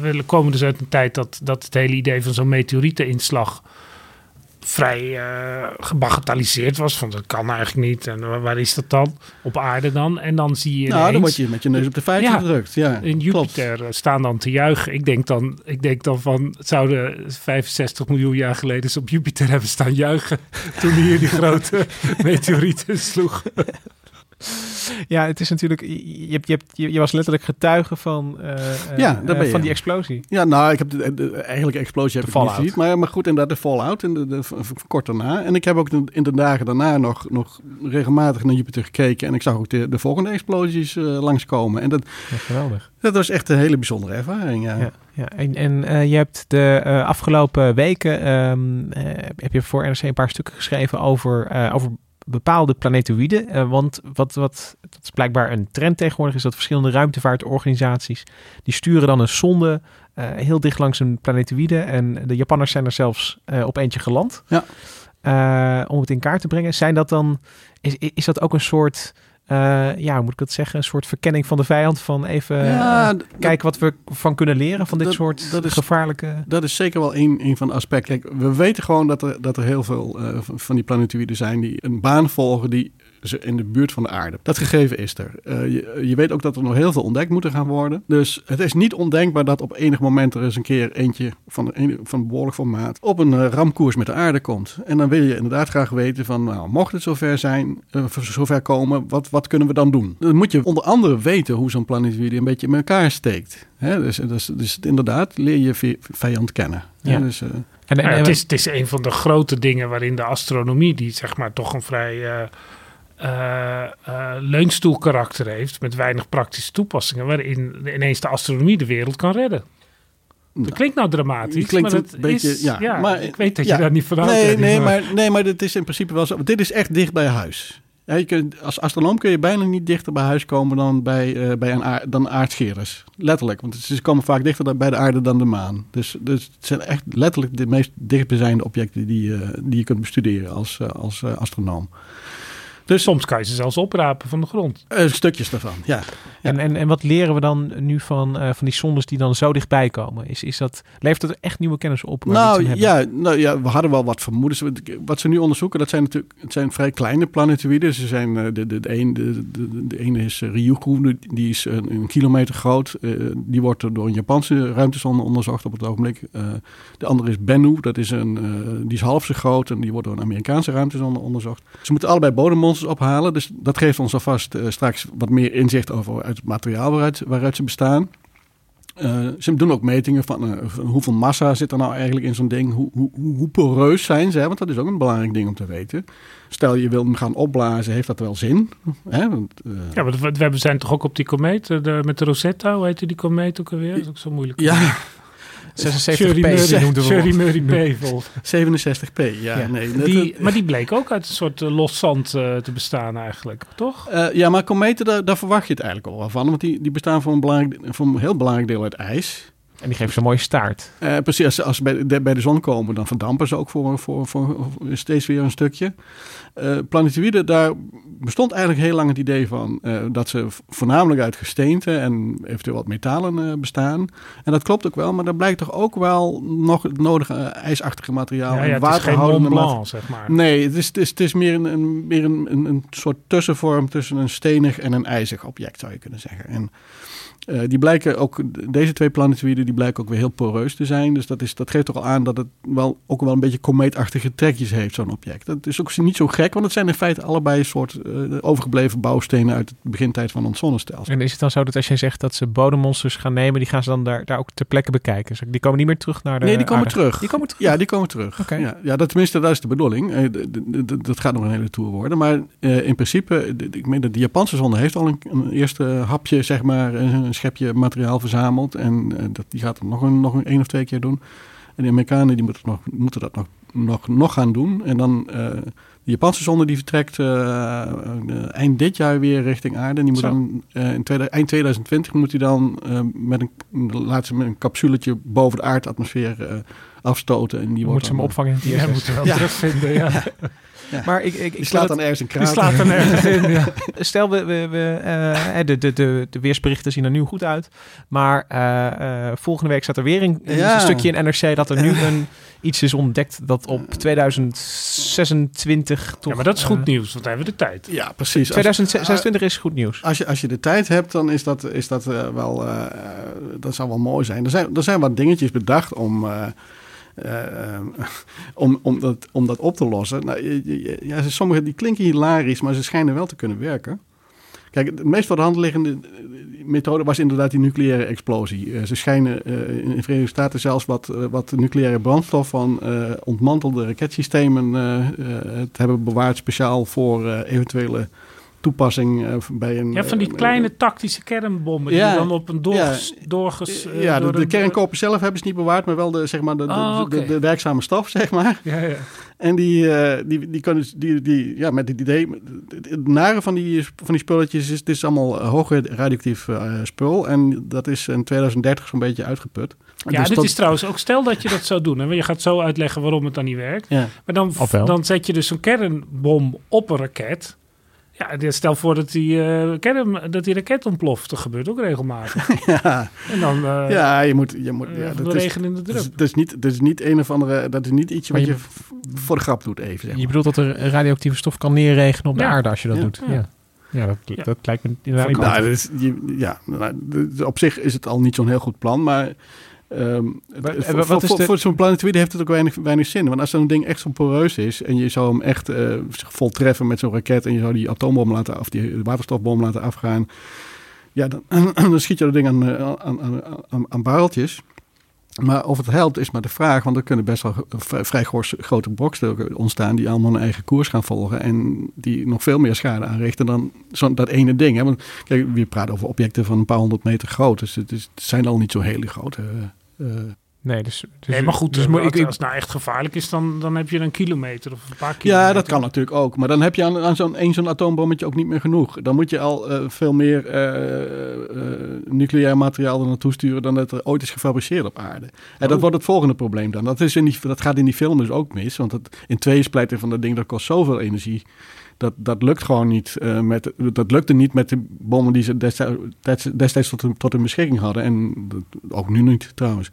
We komen dus uit een tijd dat, dat het hele idee van zo'n meteorieteninslag vrij uh, gebagatelliseerd was. Van dat kan eigenlijk niet. En waar is dat dan? Op aarde dan. En dan zie je. Nou, dan word je met je neus op de feiten gedrukt. Ja, in Jupiter klopt. staan dan te juichen. Ik denk dan, ik denk dan van. Het zouden 65 miljoen jaar geleden op Jupiter hebben staan juichen. <laughs> toen hier die grote <laughs> meteorieten sloeg. Ja, het is natuurlijk. Je, je, je, was letterlijk getuige van, uh, ja, uh, van die explosie. Ja, nou, ik heb de, de, eigenlijk explosie heb ik niet gezien. Maar, maar goed, inderdaad, de fallout in de, de, kort daarna. En ik heb ook in de dagen daarna nog, nog regelmatig naar Jupiter gekeken. En ik zag ook de, de volgende explosies uh, langskomen. En dat, ja, geweldig. Dat was echt een hele bijzondere ervaring. Ja. ja. Ja, en, en uh, je hebt de uh, afgelopen weken um, uh, heb je voor NRC een paar stukken geschreven over, over bepaalde planetoïden. Uh, want wat, wat dat is blijkbaar een trend tegenwoordig is dat verschillende ruimtevaartorganisaties die sturen dan een sonde uh, heel dicht langs een planetoïde. En de Japanners zijn er zelfs uh, op eentje geland. Ja. om het in kaart te brengen. Zijn dat dan, is, is dat ook een soort uh, ja, hoe moet ik dat zeggen? Een soort verkenning van de vijand. Van even ja, kijken wat we van kunnen leren van dit dat, soort dat is, gevaarlijke... Dat is zeker wel een, een van de aspecten. Kijk, we weten gewoon dat er, dat er heel veel uh, van die planetoïden zijn die een baan volgen die ze in de buurt van de aarde. Dat gegeven is er. Uh, je, je, weet ook dat er nog heel veel ontdekt moeten gaan worden. Dus het is niet ondenkbaar dat op enig moment er eens een keer eentje van, een, van behoorlijk formaat op een uh, ramkoers met de aarde komt. En dan wil je inderdaad graag weten van, nou, mocht het zover zijn, uh, zover komen, wat, wat kunnen we dan doen? Dan moet je onder andere weten hoe zo'n planetoïde een beetje in elkaar steekt. Hè? Dus, dus, dus inderdaad leer je vijand kennen. Ja. Dus, en, en, en, het, is, het is een van de grote dingen waarin de astronomie, die zeg maar toch een vrij uh, uh, leunstoelkarakter heeft met weinig praktische toepassingen, waarin ineens de astronomie de wereld kan redden. Dat klinkt nou dramatisch, klinkt maar een beetje, is, ja, ja, maar, ik weet dat je daar niet van nee, nee, maar, nee, maar dit is in principe wel zo. Dit is echt dicht bij huis. Ja, je kunt, als astronoom kun je bijna niet dichter bij huis komen dan bij, uh, bij een aard, dan aardscheren. Letterlijk, want ze komen vaak dichter bij de aarde dan de maan. Dus, dus het zijn echt letterlijk de meest dichtbijzijnde objecten die, uh, die je kunt bestuderen als, uh, als astronoom. Dus soms kan je ze zelfs oprapen van de grond. Uh, stukjes daarvan, ja. En, en, en wat leren we dan nu van, uh, van die zondes die dan zo dichtbij komen? Is, is dat, levert dat echt nieuwe kennis op? Nou ja, nou ja, we hadden wel wat vermoedens. Wat ze nu onderzoeken, dat zijn natuurlijk het zijn vrij kleine planetoïden. Ze zijn, uh, de, de, de, een, de, de, de ene is Ryugu, die is een, een kilometer groot. die wordt door een Japanse ruimtesonde onderzocht op het ogenblik. de andere is Bennu, dat is een, die is half zo groot en die wordt door een Amerikaanse ruimtesonde onderzocht. Ze moeten allebei ophalen. Dus dat geeft ons alvast uh, straks wat meer inzicht over uit het materiaal waaruit, waaruit ze bestaan. Uh, ze doen ook metingen van, uh, van, hoeveel massa zit er nou eigenlijk in zo'n ding. Hoe, hoe, hoe poreus zijn ze? Want dat is ook een belangrijk ding om te weten. Stel je wil hem gaan opblazen, heeft dat wel zin? Hè? Want. Ja, maar we, we zijn toch ook op die komeet de, met de Rosetta. Hoe heet die komeet ook alweer? Dat is ook zo moeilijk. Ja, 76p noemden Sherry Murray P. 67p, ja. Nee, die, maar die bleek ook uit een soort uh, los zand uh, te bestaan eigenlijk, toch? Uh, ja, maar kometen, daar, daar, verwacht je het eigenlijk al wel van. Want die, die bestaan voor een, belangrijk, voor een heel belangrijk deel uit ijs. En die geven ze een mooie staart. Uh, precies, als, als ze bij de, bij de zon komen, dan verdampen ze ook voor, voor, voor, steeds weer een stukje. Uh, planetoïden, daar bestond eigenlijk heel lang het idee van uh, dat ze voornamelijk uit gesteente en eventueel wat metalen bestaan. En dat klopt ook wel, maar er blijkt toch ook wel nog het nodige ijsachtige materiaal ja, ja, en waterhoudende materiaal. zeg maar. Nee, het is, het is, het is meer, een, een meer een, een, een soort tussenvorm tussen een stenig en een ijzig object, zou je kunnen zeggen. En Uh, die blijken ook, deze twee planetoïden, die blijken ook weer heel poreus te zijn. Dus dat, is, dat geeft toch al aan dat het wel, ook wel een beetje komeetachtige trekjes heeft, zo'n object. Dat is ook niet zo gek, want het zijn in feite allebei een soort uh, overgebleven bouwstenen uit het begintijd van ons zonnestelsel. En is het dan zo dat als jij zegt dat ze bodemmonsters gaan nemen, die gaan ze dan daar, daar ook ter plekke bekijken? Dus die komen niet meer terug naar de Nee, die komen terug. Die komen terug? Ja, die komen terug. Ja, ja, dat, tenminste, dat is de bedoeling. Uh, dat gaat nog een hele tour worden. Maar in principe, ik meen dat de Japanse zonde heeft al een, een eerste hapje, zeg maar, een schepje materiaal verzameld. En uh, dat, die gaat het nog een, nog een één of twee keer doen. En de Amerikanen die moeten, nog, moeten dat nog, nog, nog gaan doen. En dan uh, de Japanse zonde die vertrekt uh, eind dit jaar weer richting aarde. En die moet Zo. dan in tweede, eind 2020 moet hij dan met een, laat ze met een capsuletje boven de aardatmosfeer afstoten. En die Moet wordt ze hem opvangen in het er wel Ja. terugvinden, ja. <laughs> Ja. Maar ik, ik, ik slaat dan ergens een Die krater. slaat dan ergens in, ja. <laughs> Stel, we, we, we, eh, de, de, de, de weersberichten zien er nu goed uit. Maar eh, eh, volgende week staat er weer een, Ja. een stukje in NRC dat er nu een, iets is ontdekt dat op 2026 toch... Ja, maar dat is goed nieuws, want dan hebben we de tijd. Ja, precies. Als- 2026 is goed nieuws. Als je, als je de tijd hebt, dan is dat, is dat wel. dat zou wel mooi zijn. Er zijn, er zijn wat dingetjes bedacht om. Eh, eh, <laughs> om, om, dat, om dat op te lossen. Nou, ja, sommige die klinken hilarisch, maar ze schijnen wel te kunnen werken. Kijk, de meest voor de hand liggende eh, methode was inderdaad die nucleaire explosie. Eh, ze schijnen in de Verenigde Staten zelfs wat, wat nucleaire brandstof van ontmantelde raketsystemen te hebben bewaard, speciaal voor eventuele toepassing eh, bij een. Ja, van die eh, kleine tactische kernbommen Ja. die dan op een doorges, Ja. doorges, eh, ja, de, door de een- kernkoper zelf hebben ze niet bewaard, maar wel de, zeg maar, de, de, Oh, de- werkzame stof, <laughs> zeg maar. Ja, ja. En die, eh, die, die kunnen, die, die, ja, met het idee, het nare van die, van die spulletjes is, het is allemaal hoog radioactief eh, spul. En dat is in 2030 zo'n beetje uitgeput. Ja, Dus dit dat- is trouwens ook, stel dat je dat zou doen. Hè, je gaat zo uitleggen waarom het dan niet werkt. Ja. Maar dan, dan zet je dus zo'n kernbom op een raket. Ja, stel voor dat die, eh, kern, dat die raket ontploft. Dat gebeurt ook regelmatig. <laughs> ja, En dan eh ja, je moet, je moet, ja, de dat is, regen in de dat is, drup. dat is niet, dat is niet een of andere, dat is niet iets Maar wat je- voor de grap doet even. Zeg Je bedoelt dat er radioactieve stof kan neerregenen op de Ja. aarde als je dat Ja. doet? Ja. Ja, ja. dat, Ja. dat lijkt me inderdaad Nou, dat is, je- ja, nou, op zich is het al niet zo'n heel goed plan, maar ehm, Maar, eh, voor, wat voor, is voor, de- voor zo'n planetoïde heeft het ook weinig, weinig zin. Want als zo'n ding echt zo poreus is en je zou hem echt eh, zich voltreffen met zo'n raket en je zou die atoombom laten af, die waterstofbom laten afgaan, ja, dan, <clears throat> dan schiet je dat ding aan, eh, aan, aan, aan, aan barreltjes. Maar of het helpt is maar de vraag, want er kunnen best wel vrij, grote brokstukken ontstaan die allemaal een eigen koers gaan volgen en die nog veel meer schade aanrichten dan zo, dat ene ding. Hè? Want kijk, we praten over objecten van een paar honderd meter groot, dus het, is, het zijn al niet zo hele grote. Eh, Nee, dus, dus, nee, maar goed, dus eh, moet- als, ik, als het nou echt gevaarlijk is, dan, dan heb je een kilometer of een paar kilometer. ja, dat kan natuurlijk ook. Maar dan heb je aan, aan zo'n één zo'n atoombommetje ook niet meer genoeg. Dan moet je al eh, veel meer eh, eh, nucleair materiaal er naartoe sturen dan dat er ooit is gefabriceerd op aarde. En dat Oh. wordt het volgende probleem dan. Dat, is in die, dat gaat in die film dus ook mis. Want het, in twee splijten van dat ding, dat kost zoveel energie. Dat, dat lukt gewoon niet. eh, met, dat lukte niet met de bommen die ze destijds, destijds tot, hun- tot hun beschikking hadden. En dat- ook nu niet trouwens.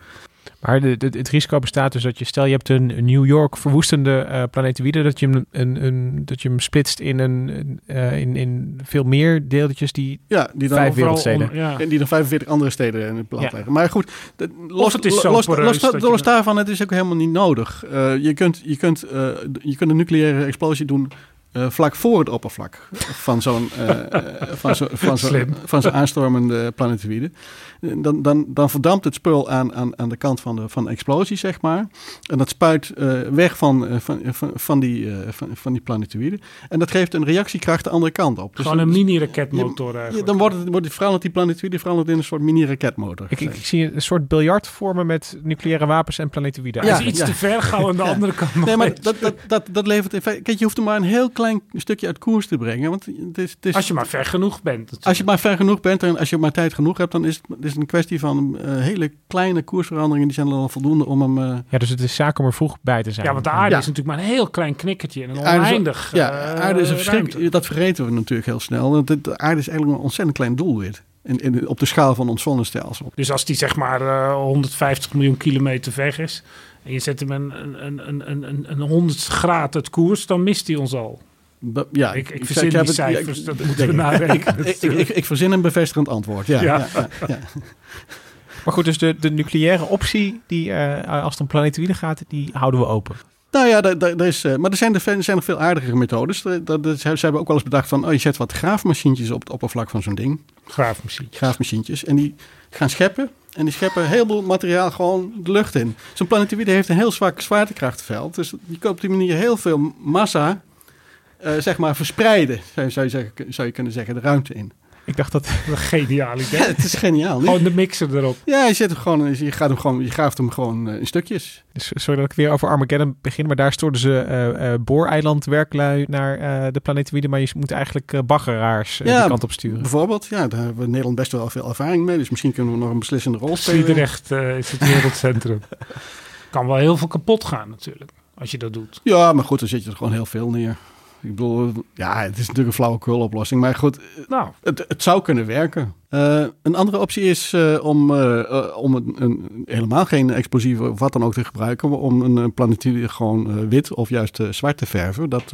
maar de, de- het risico bestaat dus dat je, stel je hebt een New York verwoestende eh planetoïde, dat je hem, een, een, dat je hem splitst in, een, eh, in, in veel meer deeltjes die Ja, die dan Vijf Vooral wereldsteden. om- ja. En die dan 45 andere steden in het plat Ja. leggen. Maar goed, dat- los, het is zo los, los, los, daarvan, het is ook helemaal niet nodig. Eh, je, kunt, je, kunt, eh, je kunt een nucleaire explosie doen eh, vlak voor het oppervlak van zo'n eh, eh, van zo, van zo, van zo'n aanstormende planetoïde. Dan, dan, dan verdampt het spul aan, aan, aan de kant van de, van de explosie, zeg maar. En dat spuit eh, weg van, eh, van, van, van, die, eh, van, van die planetoïde. En dat geeft een reactiekracht de andere kant op. Dus Gewoon een mini-raketmotor ja, eigenlijk. dan wordt het, wordt het veranderd, die planetoïde verandert in een soort mini-raketmotor. Ik, ik, ik zie een soort biljart vormen met nucleaire wapens en planetoïden. Ja, is iets ja. te ver gauw aan de Ja. andere kant. Nee, maar dat, dat, dat levert in feite... Kijk, je hoeft er maar een heel klein stukje uit koers te brengen. Want het is, het is, Als je maar ver genoeg bent. natuurlijk. als je maar ver genoeg bent en als je maar tijd genoeg hebt... dan is het, het is een kwestie van eh, hele kleine koersveranderingen. Die zijn dan al voldoende om hem... eh, Ja, dus het is zaak om er vroeg bij te zijn. Ja, want de aarde Ja. is natuurlijk maar een heel klein knikkertje en een aarde is- oneindig ja, eh, aarde is een verschrik, Dat vergeten we natuurlijk heel snel. Want de, de aarde is eigenlijk een ontzettend klein doelwit. In, in, op de schaal van ons zonnestelsel. Dus als die zeg maar eh, 150 miljoen kilometer weg is... en je zet hem een, een, een, een, een, een 100 graden uit koers, dan mist hij ons al. Ja, Ik, ik ik- verzin die het- ja, cijfers, ik- dat moeten we narekenen. ik, ik, ik, ik verzin een bevestigend antwoord. Ja, Ja. ja. ja, ja. <laughs> Maar goed, dus de, de nucleaire optie, die, eh, als het om planetoïden gaat, die houden we open. Nou ja, daar, is, eh, maar er zijn, er zijn nog veel aardigere methodes. Er- dat- dat- ze hebben ook wel eens bedacht van... Oh, je zet wat graafmachientjes op het oppervlak van zo'n ding. Graafmachine. Graafmachientjes. En die gaan scheppen. En die scheppen een heleboel materiaal gewoon de lucht in. Zo'n planetoïde heeft een heel zwak zwaartekrachtveld. Dus die kan op die manier heel veel massa... eh, zeg maar verspreiden, zou, je zeggen, zou je kunnen zeggen, de ruimte in. Ik dacht dat... Een geniaal idee. Ja, het is geniaal. Gewoon de mixer erop. Ja, je, zet hem gewoon, je, gaat hem gewoon, je graaft hem gewoon eh, in stukjes. Dus, sorry dat ik weer over Armageddon begin, maar daar stoorden ze eh eh booreiland werklui naar eh, de planetoïden, maar je moet eigenlijk eh, baggeraars eh, Ja, die kant op sturen. Bijvoorbeeld, ja, daar hebben we in Nederland best wel veel ervaring mee. Dus misschien kunnen we nog een beslissende rol spelen. Sliedrecht eh, is het wereldcentrum. <laughs> kan wel heel veel kapot gaan natuurlijk, als je dat doet. Ja, maar goed, dan zet je er gewoon heel veel neer. Ik bedoel, ja, het is natuurlijk een flauwekul oplossing. Maar goed, Nou, het, het zou kunnen werken. Eh, een andere optie is eh, om, eh, om een, een, helemaal geen explosieven of wat dan ook te gebruiken. maar Om een, planetoïde gewoon wit of juist zwart te verven. Dat,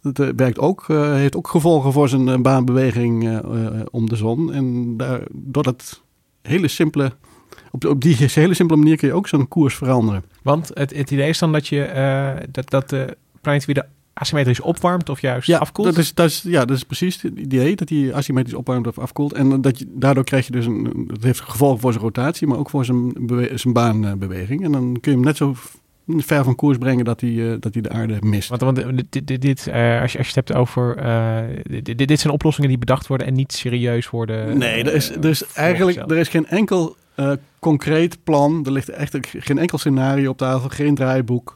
dat werkt ook, heeft ook gevolgen voor zijn baanbeweging om de zon. En daar, door dat hele simpele... Op, op die <laughs> hele simpele manier kun je ook zo'n koers veranderen. Want het, het idee is dan dat je dat, dat de planetoïde asymmetrisch opwarmt of juist afkoelt. Dat is, dat is, ja, dat is precies het idee, dat hij asymmetrisch opwarmt of afkoelt. En dat je, daardoor krijg je dus een, dat heeft gevolgen voor zijn rotatie, maar ook voor zijn, bewe- zijn baanbeweging. En dan kun je hem net zo ver van koers brengen dat hij, eh, dat hij de aarde mist. Want, want dit, dit, dit, eh, als, je, als je het hebt over. eh, dit, dit, dit zijn oplossingen die bedacht worden en niet serieus worden. Nee, er is, eh, er is eigenlijk er is geen enkel eh, concreet plan. Er ligt echt geen enkel scenario op tafel, geen draaiboek.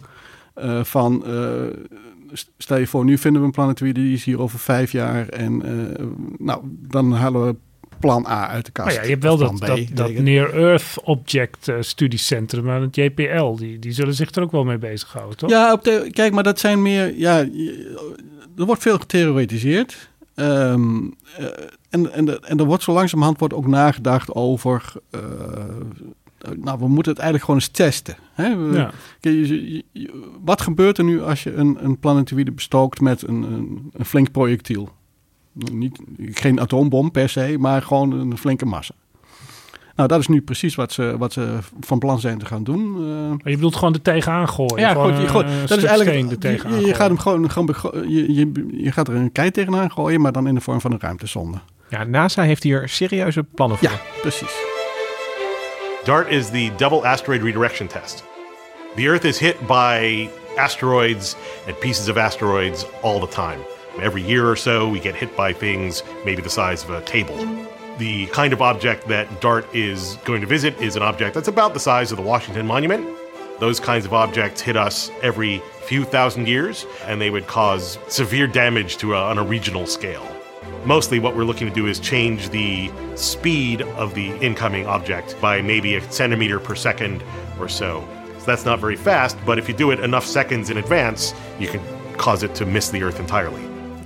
eh, van, eh, stel je voor, nu vinden we een planetoïde, die is hier over vijf jaar. En eh, nou, dan halen we plan A uit de kast. maar ja, je hebt wel dat, B, dat. Near Earth Object eh, Studiecentrum aan het JPL. Die, die zullen zich er ook wel mee bezighouden, toch? Ja, op de, kijk, maar dat zijn meer. Ja, er wordt veel getheoretiseerd. Eh, en, en, en er wordt zo langzamerhand wordt ook nagedacht over. Nou, we moeten het eigenlijk gewoon eens testen. Hè? We- Ja. Kijk, je- je- je- wat gebeurt er nu als je een, een planetoïde bestookt met een, een, een flink projectiel? Niet, geen atoombom per se, maar gewoon een flinke massa. Nou, dat is nu precies wat ze, wat ze van plan zijn te gaan doen. Eh, Maar je bedoelt gewoon er tegenaan gooien. ja, Gewoon je, eh, dat is eigenlijk. steen tegenaan je, je gaat hem gewoon, gewoon je, je, je gaat er een kei tegenaan gooien, maar dan in de vorm van een ruimtesonde. Ja, NASA heeft hier serieuze plannen voor. Ja, precies. DART is the double asteroid redirection test. The Earth is hit by asteroids and pieces of asteroids all the time. Every year or so, we get hit by things maybe the size of a table. The kind of object that DART is going to visit is an object that's about the size of the Washington Monument. Those kinds of objects hit us every few thousand years, and they would cause severe damage to a, on a regional scale. Mostly, what we're looking to do is change the speed of the incoming object by maybe a centimeter per second or so. So that's not very fast, but if you do it enough seconds in advance, you can cause it to miss the Earth entirely.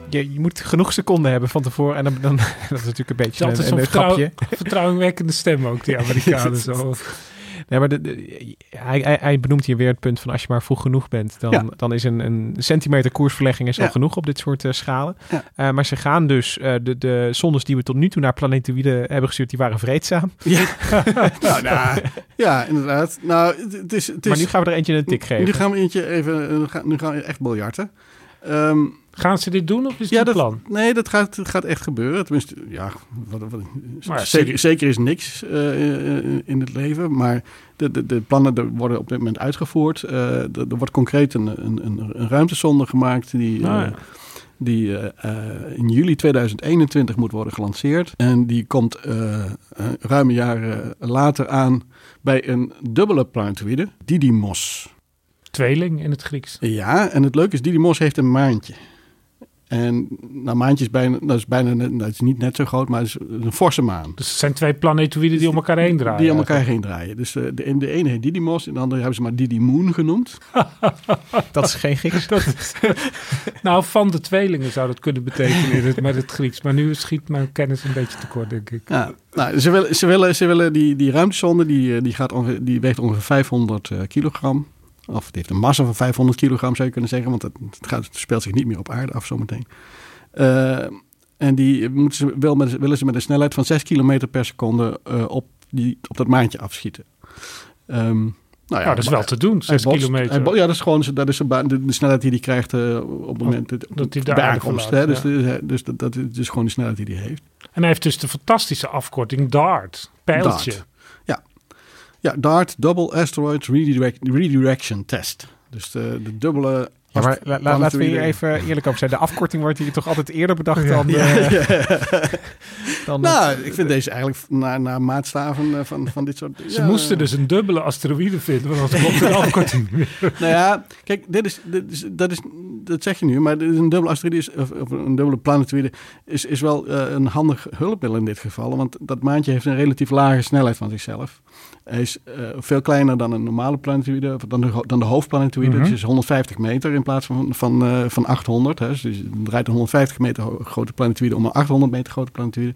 Je, je moet genoeg seconden hebben van tevoren. En dan, dan <laughs> dat is natuurlijk een beetje Dat een, is zo'n een vertrouw, grapje. vertrouwingwekkende stem ook, die <laughs> Amerikanen zo. Nee, maar de, de- hij, hij, hij benoemt hier weer het punt van als je maar vroeg genoeg bent, dan, Ja. dan is een, een centimeter koersverlegging is al genoeg op dit soort eh, schalen. Ja. Eh, maar ze gaan dus, eh, de, de zondes die we tot nu toe naar planetoïden hebben gestuurd, die waren vreedzaam. Ja, <laughs> nou, nou, ja inderdaad. Nou, het- is, het is, maar nu gaan we er eentje een tik geven. Nu gaan we eentje even, nu gaan we echt biljarten. Ehm, Gaan ze dit doen of is ja, het dat, plan? nee, dat gaat, gaat echt gebeuren. Tenminste, ja, wat, wat- Maar zeker, is niks eh, eh, in het leven. Maar de, de, de plannen worden op dit moment uitgevoerd. Eh, er, er wordt concreet een, een, een, een ruimtesonde gemaakt die, Nou ja. die in juli 2021 moet worden gelanceerd. En die komt eh een ruime jaren later aan bij een dubbele planetoïde, Didymos. Tweeling in het Grieks. Ja, en het leuke is, Didymos heeft een maantje. En nou, maantje is bijna, dat is bijna net, dat is niet net zo groot, maar het is een forse maan. Dus het zijn twee planetoïden die om elkaar heen draaien. Die om elkaar heen draaien. Dus eh, de, de ene heet Didymos en de andere hebben ze maar Didymoon genoemd. <laughs> Dat is geen Grieks. <laughs> Dat is- nou, van de tweelingen zou dat kunnen betekenen in het, met het Grieks. Maar nu schiet mijn kennis een beetje tekort, denk ik. Ja, nou, ze willen, ze willen, ze willen die, die ruimtesonde, die, eh, die, gaat ongeveer, die weegt ongeveer 500 eh, kilogram. Of het heeft een massa van 500 kilogram zou je kunnen zeggen, want het, het, gaat, het speelt zich niet meer op aarde af zometeen. Uh, en die moeten ze, wel met, willen ze met een snelheid van 6 kilometer per seconde uh, op, die, op dat maantje afschieten. Um, nou ja, dat is wel te doen, 6 kilometer. Ja, dat is gewoon dat is de, de snelheid die hij krijgt uh, op het moment dat, dat hij de aankomst. Hè? Dus, ja. dus, dat, dat is dus gewoon de snelheid die hij heeft. En hij heeft dus de fantastische afkorting DART, pijltje. DART. Ja. DART, Double Asteroid Redirect, Redirection Test. Dus de, de dubbele ja, maar la, la, laten we hier even eerlijk over zijn. De afkorting wordt hier toch altijd eerder bedacht dan... Ja, uh, <laughs> ja. dan nou, ik vind deze eigenlijk naar, naar maatstaven van, van dit soort... Ze moesten dus een dubbele asteroïde vinden, want anders klopt de <laughs> afkorting Nou ja, kijk, dit is, dit is, dat, is, dat zeg je nu, maar een dubbele asteroïde, is, of, of, een dubbele planetoïde, is, is wel uh, een handig hulpmiddel in dit geval. Want dat maantje heeft een relatief lage snelheid van zichzelf. Hij is uh, veel kleiner dan een normale planetoïde, dan de, dan de hoofdplanetoïde. Mm -hmm. Dus is 150 meter in plaats van, van, uh, van 800. Hè. Dus je draait een 150 meter grote planetoïde om een 800 meter grote planetoïde.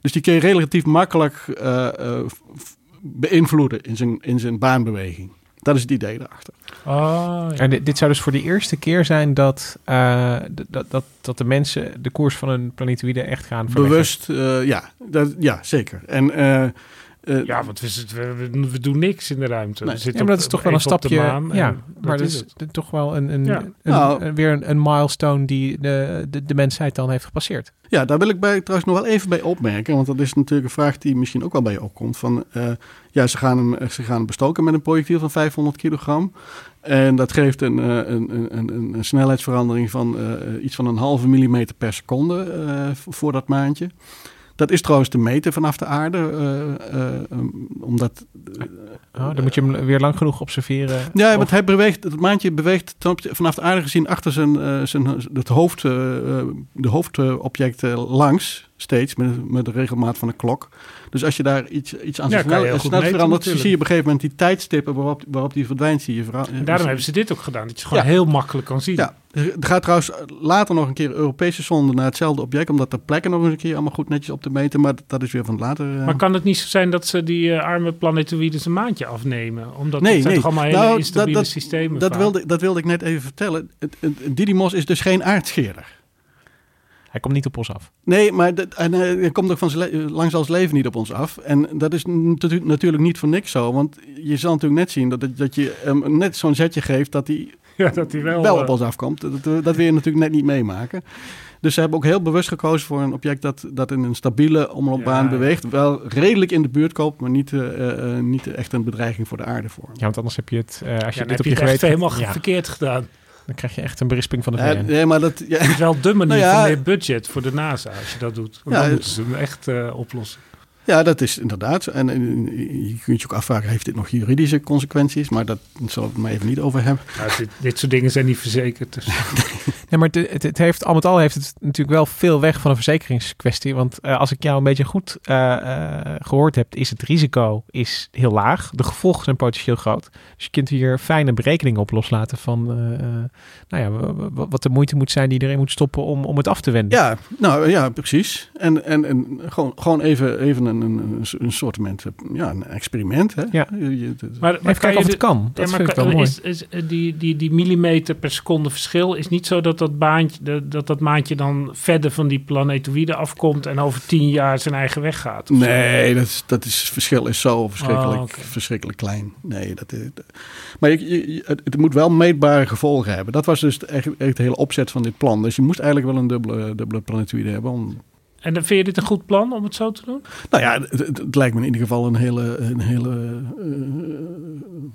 Dus die kun je relatief makkelijk uh, beïnvloeden in zijn, in zijn baanbeweging. Dat is het idee daarachter. Oh, ja. En dit, dit, zou dus voor de eerste keer zijn dat, uh, dat, dat, dat de mensen de koers van een planetoïde echt gaan verleggen. Bewust, uh, ja, dat, ja, zeker. En uh, uh, ja, want we, we, we, doen niks in de ruimte. Nee. Ja, maar dat is toch wel een stapje. Ja, maar dat is het. toch wel een, een, ja. een, nou, een weer een, een, milestone die de, de, de mensheid dan heeft gepasseerd. Ja, daar wil ik bij, trouwens nog wel even bij opmerken. Want dat is natuurlijk een vraag die misschien ook wel bij je opkomt. Van, uh, ja, ze gaan, hem, ze gaan hem bestoken met een projectiel van 500 kilogram. En dat geeft een, een, een, een, een snelheidsverandering van uh, iets van een halve millimeter per seconde voor dat maandje. Dat is trouwens te meten vanaf de aarde. Uh, uh, omdat. Oh, dan moet je hem weer lang genoeg observeren. Ja, want hij beweegt, het maandje beweegt vanaf de aarde gezien achter zijn, zijn het hoofd, de hoofdobjecten langs steeds met, met de regelmaat van een klok. Dus als je daar iets, iets aan ja, snel, snel verandert, zie je op een gegeven moment die tijdstippen waarop, waarop die verdwijnt. Zie je en daarom hebben ze dit ook gedaan, dat je gewoon ja. heel makkelijk kan zien. Ja, er gaat trouwens later nog een keer Europese zonde naar hetzelfde object, omdat de plekken nog eens een keer allemaal goed netjes op te meten. Maar dat is weer van later. Uh... Maar kan het niet zo zijn dat ze die uh, arme planetoïdes een maandje afnemen? Omdat nee, het zijn nee. toch allemaal hele nou, instabiele dat, systemen. Dat wilde, dat wilde ik net even vertellen. Het, het, Didymos is dus geen aardscheerder. Hij komt niet op ons af. Nee, maar dat, en, hij komt ook van zijn lang zal zijn leven niet op ons af. En dat is natuurlijk niet voor niks zo. Want je zal natuurlijk net zien dat, dat je hem net zo'n zetje geeft dat hij, <laughs> ja, dat hij wel, wel op ons afkomt. Dat, dat wil je natuurlijk net niet meemaken. Dus ze hebben ook heel bewust gekozen voor een object dat, dat in een stabiele omloopbaan ja, beweegt. Wel redelijk in de buurt koopt, maar niet, uh, uh, niet echt een bedreiging voor de aarde vormt. Ja, want anders heb je het, uh, als je ja, dit op je, je geweten... helemaal verkeerd gedaan. Dan krijg je echt een berisping van de VN. nee, maar dat, ja. Het is wel de manier nou ja, van meer budget voor de NASA als je dat doet. Want ja, dan moeten ze hem echt uh, oplossen. Ja, dat is inderdaad. En, en, je kunt je ook afvragen, heeft dit nog juridische consequenties? Maar dat zal ik het maar even niet over hebben. Ja, dit, dit, soort dingen zijn niet verzekerd. Dus. <laughs> nee, maar het, het, heeft, al met al heeft het natuurlijk wel veel weg van een verzekeringskwestie. Want uh, als ik jou een beetje goed uh, uh, gehoord heb, is het risico is heel laag. De gevolgen zijn potentieel groot. Dus je kunt hier fijne berekeningen op loslaten van nou ja, wat de moeite moet zijn die erin moet stoppen om, om het af te wenden. Ja, nou ja, precies. En, en, en gewoon, gewoon even, even een, een, een soort ja, een experiment. Hè? Ja. Je, maar, maar even kijken of het kan. Dat ja, maar vind ik wel mooi. Is, is, die, die, die millimeter per seconde verschil is niet zo dat dat, baantje, dat, dat maandje dan verder van die planetoïde afkomt en over tien jaar zijn eigen weg gaat? Nee, dat, is, dat is, het verschil is zo verschrikkelijk, oh, okay. verschrikkelijk klein. Nee, dat, maar je, je, het, het, moet wel meetbare gevolgen hebben. Dat was dus echt, echt de hele opzet van dit plan. Dus je moest eigenlijk wel een dubbele, dubbele planetoïde hebben om en dan vind je dit een goed plan om het zo te doen? Nou ja, het, het lijkt me in ieder geval een hele, een hele uh,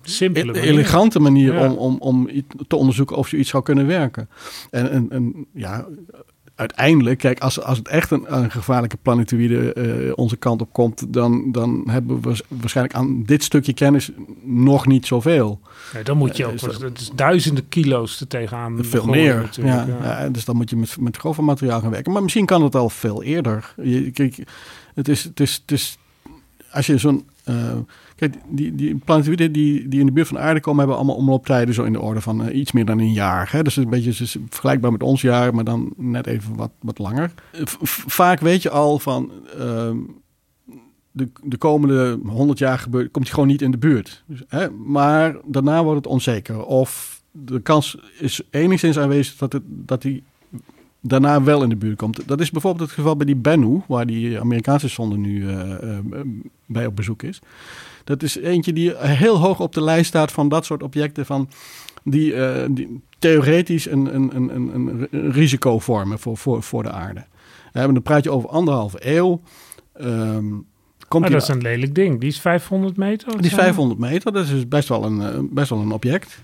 simpele, manier. elegante manier ja. om, om, om te onderzoeken of zoiets zou kunnen werken. En, en, en ja, uiteindelijk, kijk, als, als het echt een, een gevaarlijke planetoïde uh, onze kant op komt, dan, dan hebben we waarschijnlijk aan dit stukje kennis nog niet zoveel. Ja, dan moet je ook, uh, dat is duizenden kilo's er tegenaan. Veel meer, ja, ja. ja, Dus dan moet je met, met grover materiaal gaan werken. Maar misschien kan het al veel eerder. Je, kijk, het is, het is, het is als je zo'n uh, Kijk, die, die planetoïden die, die in de buurt van de aarde komen, hebben allemaal omlooptijden zo in de orde van uh, iets meer dan een jaar. Hè? Dus een beetje vergelijkbaar met ons jaar, maar dan net even wat, wat langer. Vaak weet je al van. Uh, de, de komende 100 jaar gebeurt, komt hij gewoon niet in de buurt. Dus, hè, maar daarna wordt het onzeker. Of de kans is enigszins aanwezig dat, het, dat hij daarna wel in de buurt komt. Dat is bijvoorbeeld het geval bij die Bennu, waar die Amerikaanse zonde nu uh, bij op bezoek is. Dat is eentje die heel hoog op de lijst staat van dat soort objecten van die, uh, die theoretisch een, een, een, een, risico vormen voor, voor, voor de aarde. We hebben een praatje over anderhalve eeuw. Um, komt maar dat is een lelijk ding. Die is 500 meter? Die is 500 meter. Dat is best wel een, best wel een object.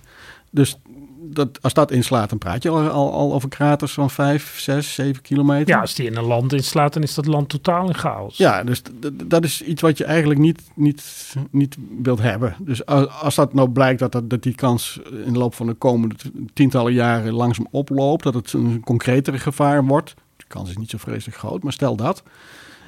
Dus dat, als dat inslaat, dan praat je al, al, al, over kraters van 5, 6, 7 kilometer. Ja, als die in een land inslaat, dan is dat land totaal in chaos. Ja, dus dat is iets wat je eigenlijk niet, niet, niet wilt hebben. Dus als dat nou blijkt dat, dat, dat die kans in de loop van de komende tientallen jaren langzaam oploopt, dat het een concretere gevaar wordt. De kans is niet zo vreselijk groot, maar stel dat.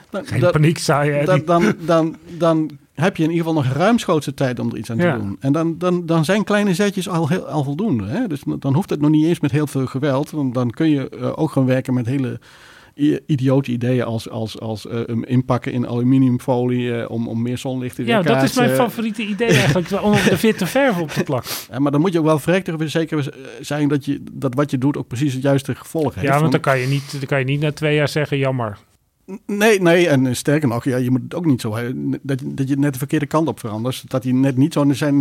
Dan, Geen dat, paniek, zei je. Dan, dan, dan, dan heb je in ieder geval nog ruimschoots tijd om er iets aan te doen. En dan, dan, dan zijn kleine zetjes al, heel, al voldoende. Hè? Dus dan hoeft het nog niet eens met heel veel geweld. Dan, dan kun je uh, ook gaan werken met hele idiote ideeën als, als, als uh, inpakken in aluminiumfolie uh, om, om meer zonlicht te Ja, dat is mijn favoriete idee eigenlijk, om de witte verf op te plakken. <laughs> Ja, maar dan moet je ook wel vredig zeker zijn dat, je, dat wat je doet ook precies het juiste gevolg heeft. Ja, want dan kan je niet, dan kan je niet na twee jaar zeggen, jammer. Nee, nee, en eh, sterker nog, ja, je moet het ook niet zo dat, dat je net de verkeerde kant op verandert. Dat die net niet zo zijn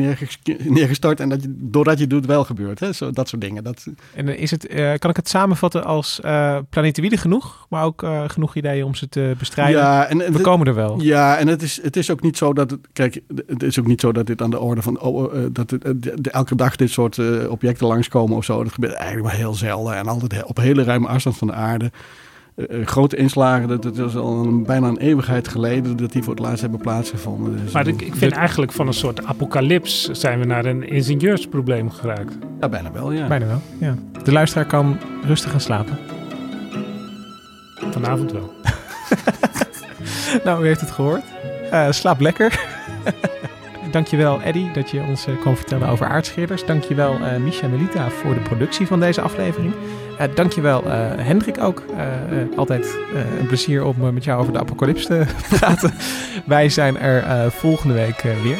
neergestort en dat je, doordat je het doet wel gebeurt. Hè? Zo, dat soort dingen. Dat... En is het, uh, kan ik het samenvatten als uh, planetoïde genoeg, maar ook uh, genoeg ideeën om ze te bestrijden? Ja, en, We komen er wel. Ja, en het is, het is ook niet zo dat het, kijk, het is ook niet zo dat dit aan de orde van, oh, dat het, de, elke dag dit soort objecten langskomen of zo. Dat gebeurt eigenlijk maar heel zelden en altijd op hele ruime afstand van de aarde. Uh, grote inslagen. Dat, dat is al een, bijna een eeuwigheid geleden dat die voor het laatst hebben plaatsgevonden. Dus maar ik, ik vind eigenlijk van een soort apocalyps zijn we naar een ingenieursprobleem geraakt. Ja, bijna wel, ja. Bijna wel, ja. De luisteraar kan rustig gaan slapen. Vanavond wel. <laughs> nou, u heeft het gehoord. Uh, slaap lekker. <laughs> Dankjewel Eddy dat je ons uh, kon vertellen over aardscheerders. Dankjewel uh, Misha Melita voor de productie van deze aflevering. Uh, dankjewel uh, Hendrik ook. Uh, altijd een plezier om met jou over de apocalypse te <laughs> praten. Wij zijn er volgende week weer.